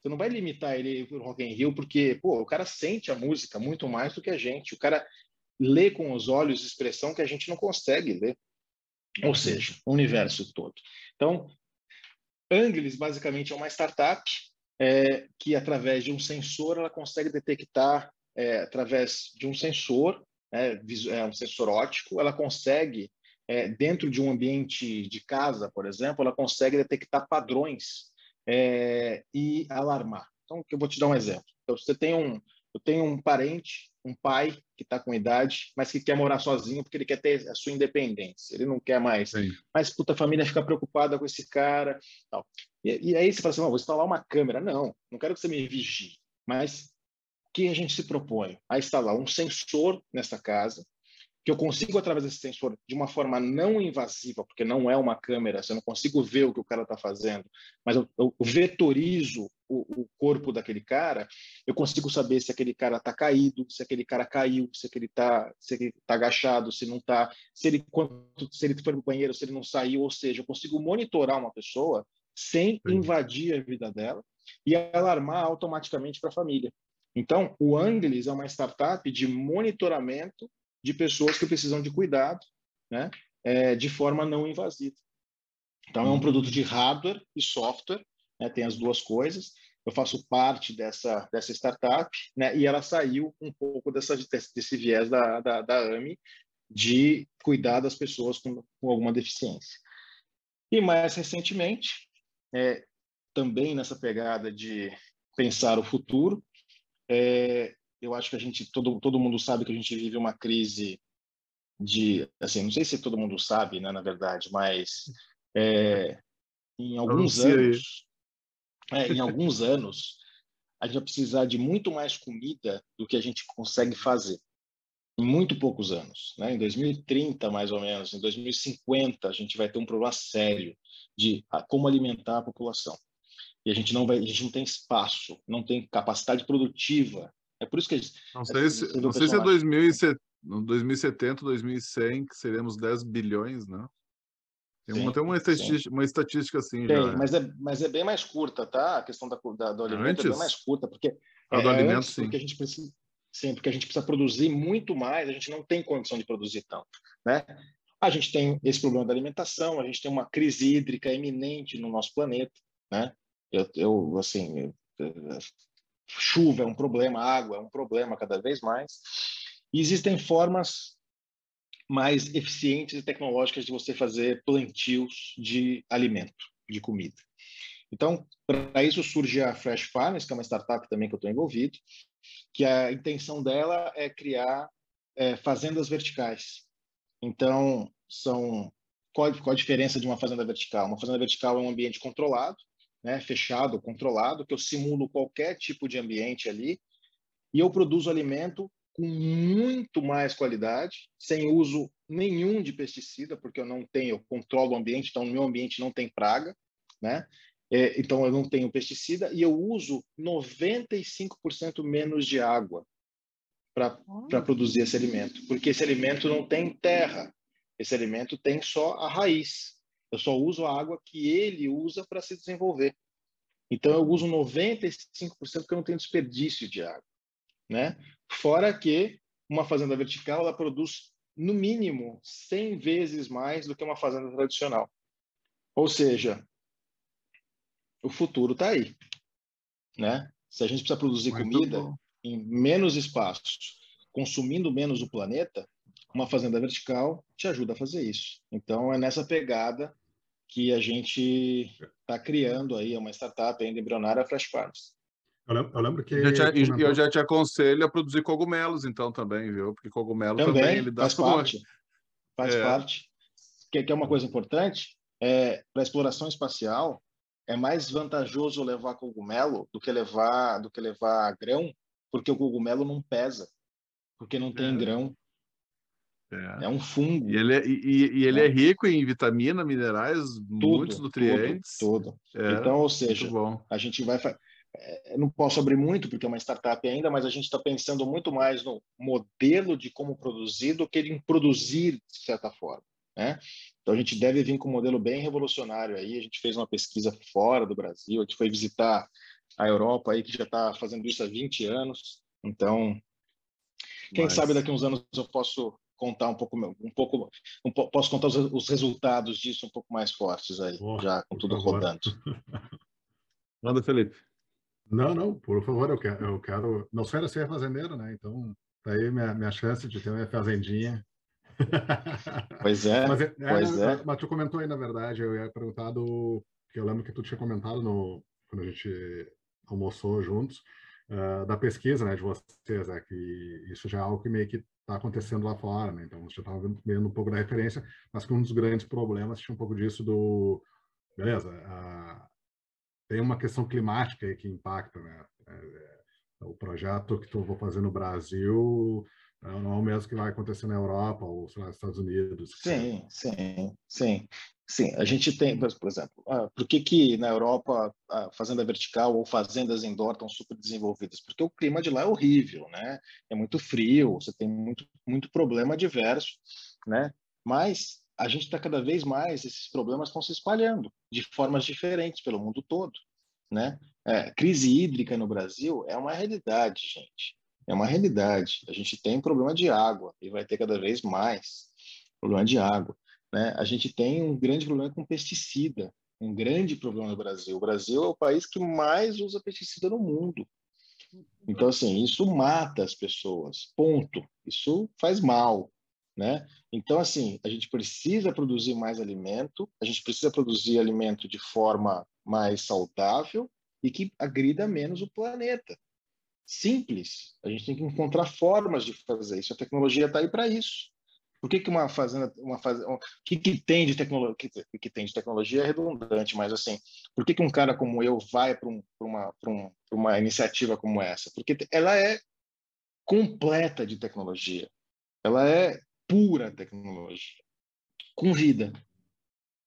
Você não vai limitar ele para o Rock in Rio porque, pô, o cara sente a música muito mais do que a gente. O cara lê com os olhos expressão que a gente não consegue ler. Ou seja, o universo todo. Então, Angles basicamente é uma startup é, que, através de um sensor, ela consegue detectar, é, através de um sensor, é, é um sensor óptico, ela consegue é, dentro de um ambiente de casa, por exemplo, ela consegue detectar padrões é, e alarmar. Então, eu vou te dar um exemplo. Então, você tem um, eu tenho um parente, um pai que está com idade, mas que quer morar sozinho porque ele quer ter a sua independência. Ele não quer mais. Sim. Mas puta, a família fica preocupada com esse cara. Tal. E, e aí você fala assim: vou instalar uma câmera. Não, não quero que você me vigie. Mas o que a gente se propõe? A instalar um sensor nessa casa que eu consigo, através desse sensor, de uma forma não invasiva, porque não é uma câmera, você não consigo ver o que o cara está fazendo, mas eu, eu vetorizo o, o, corpo daquele cara, eu consigo saber se aquele cara está caído, se aquele cara caiu, se aquele está tá agachado, se não está, se ele, quanto, se ele foi no banheiro, se ele não saiu, ou seja, eu consigo monitorar uma pessoa sem Sim. invadir a vida dela e alarmar automaticamente para a família. Então, o Anglis é uma startup de monitoramento de pessoas que precisam de cuidado, né, é, de forma não invasiva. Então, é um produto de hardware e software, né, tem as duas coisas. Eu faço parte dessa, dessa startup, né, e ela saiu um pouco dessa, desse viés da, da, da AMI, de cuidar das pessoas com, com alguma deficiência. E mais recentemente, é, também nessa pegada de pensar o futuro, é, eu acho que a gente todo todo mundo sabe que a gente vive uma crise de assim não sei se todo mundo sabe né na verdade mas é, em alguns anos é, em alguns anos a gente vai precisar de muito mais comida do que a gente consegue fazer. Em muito poucos anos né? Em 2030 mais ou menos em 2050 a gente vai ter um problema sério de como alimentar a população. E a gente não vai a gente não tem espaço não tem capacidade produtiva é por isso que. Não sei se, não sei se é 2070, 2070, 2100, que seremos 10 bilhões, né? Tem, sim, uma, tem uma, estatística, uma estatística assim tem, já. Mas é, mas é bem mais curta, tá? A questão da, da do alimento Antes? é bem mais curta, porque. A do é, alimento, antes, sim. Porque a gente precisa, sim, porque a gente precisa produzir muito mais, a gente não tem condição de produzir tanto, né? A gente tem esse problema da alimentação, a gente tem uma crise hídrica iminente no nosso planeta, né? Eu, eu assim, eu, chuva é um problema, água é um problema cada vez mais. E existem formas mais eficientes e tecnológicas de você fazer plantios de alimento, de comida. Então, para isso surge a Fresh Farms, que é uma startup também que eu estou envolvido, que a intenção dela é criar é, fazendas verticais. Então, são qual, qual a diferença de uma fazenda vertical? Uma fazenda vertical é um ambiente controlado, né, fechado, controlado, que eu simulo qualquer tipo de ambiente ali e eu produzo alimento com muito mais qualidade, sem uso nenhum de pesticida, porque eu não tenho, eu controlo o ambiente, então no meu ambiente não tem praga, né? É, então eu não tenho pesticida e eu uso 95% menos de água para produzir esse alimento, porque esse alimento não tem terra, esse alimento tem só a raiz. Eu só uso a água que ele usa para se desenvolver. Então, eu uso 95% porque eu não tenho desperdício de água. Né? Fora que uma fazenda vertical ela produz, no mínimo, 100 vezes mais do que uma fazenda tradicional. Ou seja, o futuro está aí. Né? Se a gente precisa produzir Muito comida bom. em menos espaços, consumindo menos o planeta, uma fazenda vertical te ajuda a fazer isso. Então, é nessa pegada que a gente está criando aí, é uma startup ainda embrionária, a Flash Farms. Eu lembro que. Eu já, te, comentou... eu já te aconselho a produzir cogumelos, então, também, viu? Porque cogumelo também, também ele dá faz parte. Faz é. parte. Que, que é uma coisa importante, é, para exploração espacial, é mais vantajoso levar cogumelo do que levar do que levar grão, porque o cogumelo não pesa, porque não tem é. grão. É. é um fungo. E ele é, e, e ele é. é rico em vitamina, minerais, tudo, muitos nutrientes. Tudo. tudo. É, então, ou seja, a gente vai. É, não posso abrir muito porque é uma startup ainda, mas a gente está pensando muito mais no modelo de como produzir do que em produzir de certa forma. Né? Então a gente deve vir com um modelo bem revolucionário aí. A gente fez uma pesquisa fora do Brasil, a gente foi visitar a Europa aí que já está fazendo isso há 20 anos. Então, quem mas... sabe daqui a uns anos eu posso contar um pouco, um pouco, um, posso contar os, os, resultados disso um pouco mais fortes aí, oh, já com tudo favor. rodando. Manda, Felipe. Não, não, por favor, eu quero, eu quero. Não sei ser fazendeiro, né? Então, tá aí minha, minha chance de ter uma fazendinha. Pois é. mas, é, pois é, é. mas tu comentou aí, na verdade, eu ia perguntar do. que eu lembro que tu tinha comentado no, quando a gente almoçou juntos, uh, da pesquisa né, de vocês, é que isso já é algo que meio que está acontecendo lá fora, né? Então, você estava vendo um pouco da referência, mas que um dos grandes problemas tinha um pouco disso do... Beleza, tem uma questão climática aí que impacta, né? É, é, o projeto que eu vou fazer no Brasil não é o mesmo que vai acontecer na Europa ou lá, nos Estados Unidos. Sim, sim, sim. Sim, a gente tem, por exemplo, ah, por que, que na Europa a fazenda vertical ou fazendas indoor estão super desenvolvidas? Porque o clima de lá é horrível, né? É muito frio, você tem muito, muito problema diverso, né? Mas a gente está cada vez mais, esses problemas estão se espalhando de formas diferentes pelo mundo todo, né? É, crise hídrica no Brasil é uma realidade, gente. É uma realidade. A gente tem problema de água e vai ter cada vez mais problema de água. Né? A gente tem um grande problema com pesticida, um grande problema no Brasil. O Brasil é o país que mais usa pesticida no mundo. Então, assim, isso mata as pessoas, ponto. Isso faz mal. né? Então, assim, a gente precisa produzir mais alimento, a gente precisa produzir alimento de forma mais saudável e que agrida menos o planeta. Simples. A gente tem que encontrar formas de fazer isso. A tecnologia está aí para isso. Por que, que uma fazenda, uma fazenda, o que, que tem de tecnologia, que, que tem de tecnologia é redundante, mas assim, por que, que um cara como eu vai para um, uma, um, uma iniciativa como essa? Porque ela é completa de tecnologia, ela é pura tecnologia, com vida,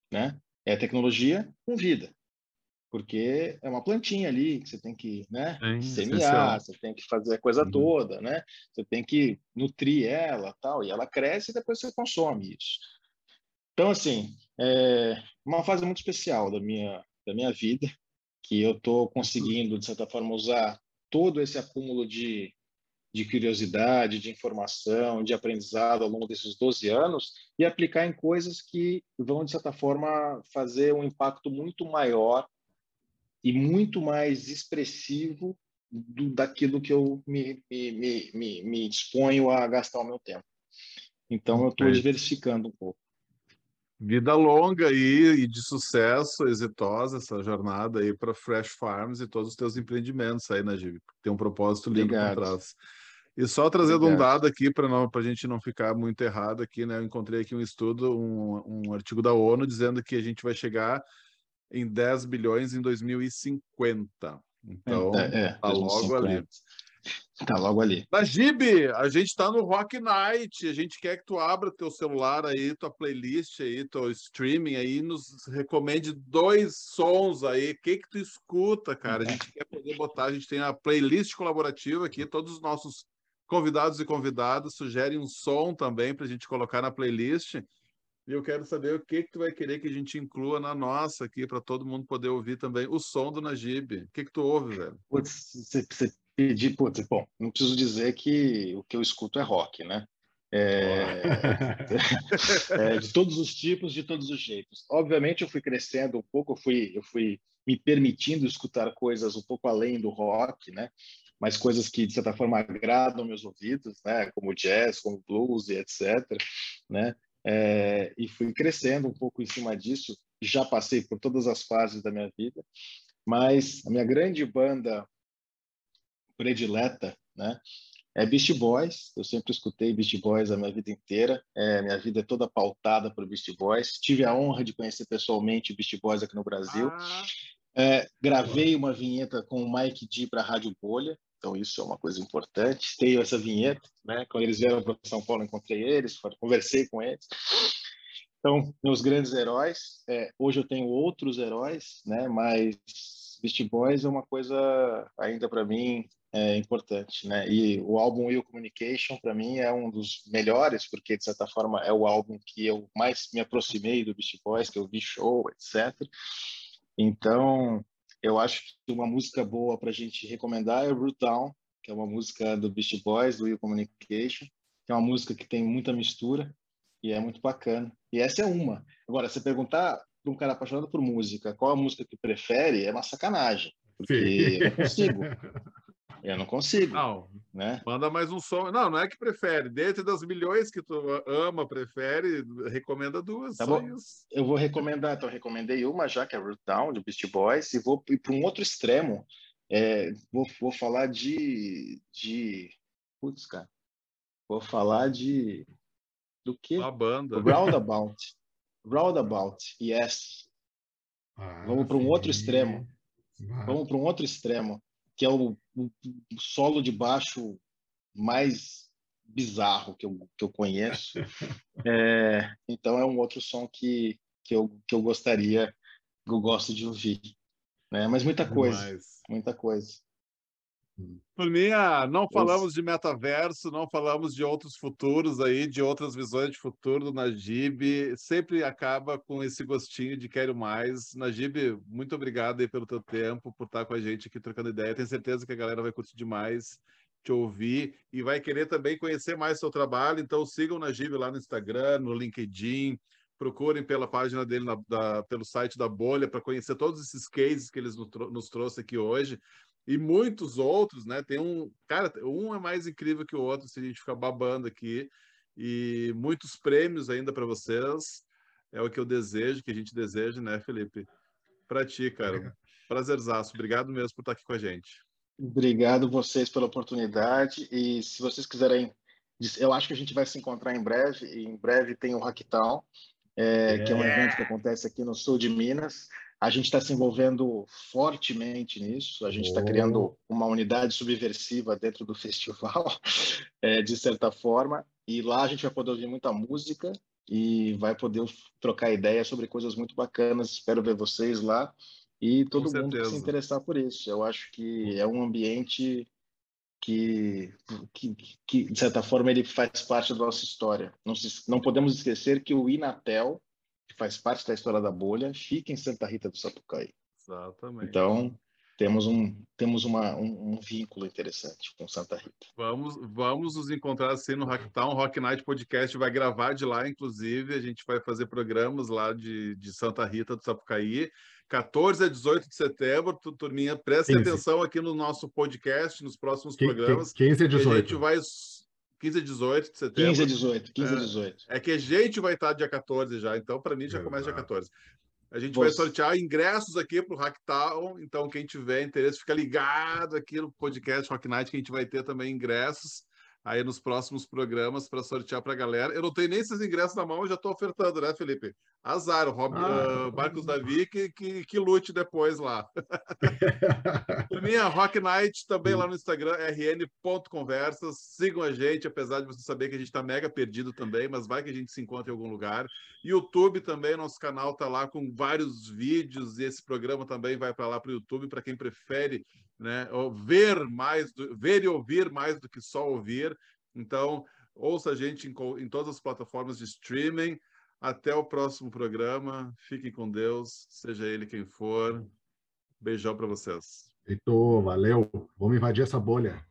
né? É tecnologia com vida porque é uma plantinha ali que você tem que né, é, semear, você tem que fazer a coisa uhum. toda, né? Você tem que nutrir ela, tal, e ela cresce e depois você consome isso. Então, assim, é uma fase muito especial da minha da minha vida, que eu estou conseguindo de certa forma usar todo esse acúmulo de de curiosidade, de informação, de aprendizado ao longo desses 12 anos e aplicar em coisas que vão, de certa forma, fazer um impacto muito maior e muito mais expressivo do, daquilo que eu me, me, me, me, disponho a gastar o meu tempo. Então, eu estou diversificando um pouco. Vida longa aí e de sucesso, exitosa essa jornada aí para Fresh Farms e todos os teus empreendimentos aí, Najib. Tem um propósito lindo por trás. E só trazendo Obrigado. um dado aqui para a gente não ficar muito errado aqui, né? Eu encontrei aqui um estudo, um, um artigo da ONU dizendo que a gente vai chegar em 10 bilhões em 2050. Então, é, é, tá logo ali. Tá logo ali. Najib, a gente está no Rock Night. A gente quer que tu abra teu celular aí, tua playlist aí, teu streaming aí, nos recomende dois sons aí. O que que tu escuta, cara? A gente quer poder botar, a gente tem a playlist colaborativa aqui, todos os nossos convidados e convidadas sugerem um som também para a gente colocar na playlist. E eu quero saber o que, que tu vai querer que a gente inclua na nossa aqui, para todo mundo poder ouvir também o som do Najib. O que, que tu ouve, velho? Putz, você, você pedir, putz, bom, não preciso dizer que o que eu escuto é rock, né? É, é, de todos os tipos, de todos os jeitos. Obviamente, eu fui crescendo um pouco, eu fui, eu fui me permitindo escutar coisas um pouco além do rock, né? Mas coisas que de certa forma agradam meus ouvidos, né? Como jazz, como blues e etc. Né? É, e fui crescendo um pouco em cima disso. Já passei por todas as fases da minha vida, mas a minha grande banda predileta, né, é Beast Boys. Eu sempre escutei Beast Boys a minha vida inteira. É, minha vida é toda pautada por Beast Boys. Tive a honra de conhecer pessoalmente Beast Boys aqui no Brasil. Ah. É, gravei uma vinheta com o Mike D para a Rádio Bolha. Então, isso é uma coisa importante. Tenho essa vinheta, né? Quando eles vieram para São Paulo, encontrei eles, conversei com eles. Então, meus grandes heróis. É, hoje eu tenho outros heróis, né? Mas Beast Boys é uma coisa ainda para mim é importante, né? E o álbum Will Communication para mim é um dos melhores porque de certa forma é o álbum que eu mais me aproximei do Beast Boys, que eu vi show, etc. Então eu acho que uma música boa para a gente recomendar é Root Down, que é uma música do Beast Boys, do Will Communication, que é uma música que tem muita mistura e é muito bacana. E essa é uma. Agora, se perguntar para um cara apaixonado por música qual a música que prefere, é uma sacanagem, porque Sim. eu consigo. Eu não consigo. Não, né? Manda mais um som. Não, não é que prefere. Dentro das milhões que tu ama, prefere, recomenda duas. Tá bom. Isso. Eu vou recomendar, então recomendei uma já, que é Root Down, do Beast Boys, e vou ir para um outro extremo. É, vou, vou falar de, de. Putz, cara. Vou falar de. Do que? Uma banda. Roundabout. Roundabout, yes. Ah, Vamos para um outro extremo. Vamos para um outro extremo que é o, o, solo de baixo mais bizarro que eu, que eu conheço. É, então é um outro som que, que, eu, que eu gostaria, que eu gosto de ouvir. Né? Mas muita coisa, Demais. muita coisa. Turminha, não falamos de metaverso, não falamos de outros futuros aí, de outras visões de futuro do Najib. Sempre acaba com esse gostinho de quero mais. Najib, muito obrigado aí pelo teu tempo, por estar com a gente aqui trocando ideia. Tenho certeza que a galera vai curtir demais te ouvir e vai querer também conhecer mais seu trabalho. Então sigam o Najib lá no Instagram, no LinkedIn. Procurem pela página dele, na, da, pelo site da Bolha, para conhecer todos esses cases que eles nos, nos trouxe aqui hoje e muitos outros, né? Tem um, cara, um é mais incrível que o outro se a gente ficar babando aqui. e muitos prêmios ainda para vocês. É o que eu desejo, que a gente deseja, né, Felipe? Para ti, cara. Prazerzaço. Obrigado mesmo por estar aqui com a gente. Obrigado vocês pela oportunidade. E se vocês quiserem, eu acho que a gente vai se encontrar em breve. E em breve tem o Hacktown, é, que é um evento que acontece aqui no sul de Minas. A gente está se envolvendo fortemente nisso. A gente está oh. criando uma unidade subversiva dentro do festival, é, de certa forma. E lá a gente vai poder ouvir muita música e vai poder trocar ideias sobre coisas muito bacanas. Espero ver vocês lá e todo mundo que se interessar por isso. Eu acho que é um ambiente que, que, que, de certa forma, ele faz parte da nossa história. Não, se, não podemos esquecer que o Inatel, que faz parte da história da bolha, fica em Santa Rita do Sapucaí. Exatamente. Então, temos um temos uma, um, um, vínculo interessante com Santa Rita. Vamos vamos nos encontrar assim no Hacktown. Rock Night Podcast vai gravar de lá, inclusive. A gente vai fazer programas lá de, de Santa Rita do Sapucaí. 14 a 18 de setembro, turminha, preste 15. atenção aqui no nosso podcast, nos próximos programas. 15 a 18. A gente vai 15 a 18 de setembro. 15 a 18, 15 a 18. É, é que a gente vai estar dia 14 já, então para mim já começa dia 14. A gente Você... vai sortear ingressos aqui para o Hacktown, então quem tiver interesse, fica ligado aqui no podcast Rock Night, que a gente vai ter também ingressos aí nos próximos programas para sortear para a galera. Eu não tenho nem esses ingressos na mão, eu já estou ofertando, né, Felipe? Azar, o Rob, ah, uh, Marcos Davi que, que, que, lute depois lá. Minha Rock Night também lá no Instagram, rn.conversas. Sigam a gente, apesar de você saber que a gente está mega perdido também, mas vai que a gente se encontra em algum lugar. YouTube também, nosso canal está lá com vários vídeos e esse programa também vai para lá para o YouTube, para quem prefere né, ver mais, do, ver e ouvir mais do que só ouvir. Então, ouça a gente em, em todas as plataformas de streaming. Até o próximo programa. Fiquem com Deus, seja ele quem for. Beijão para vocês. Heitor, valeu. Vamos invadir essa bolha.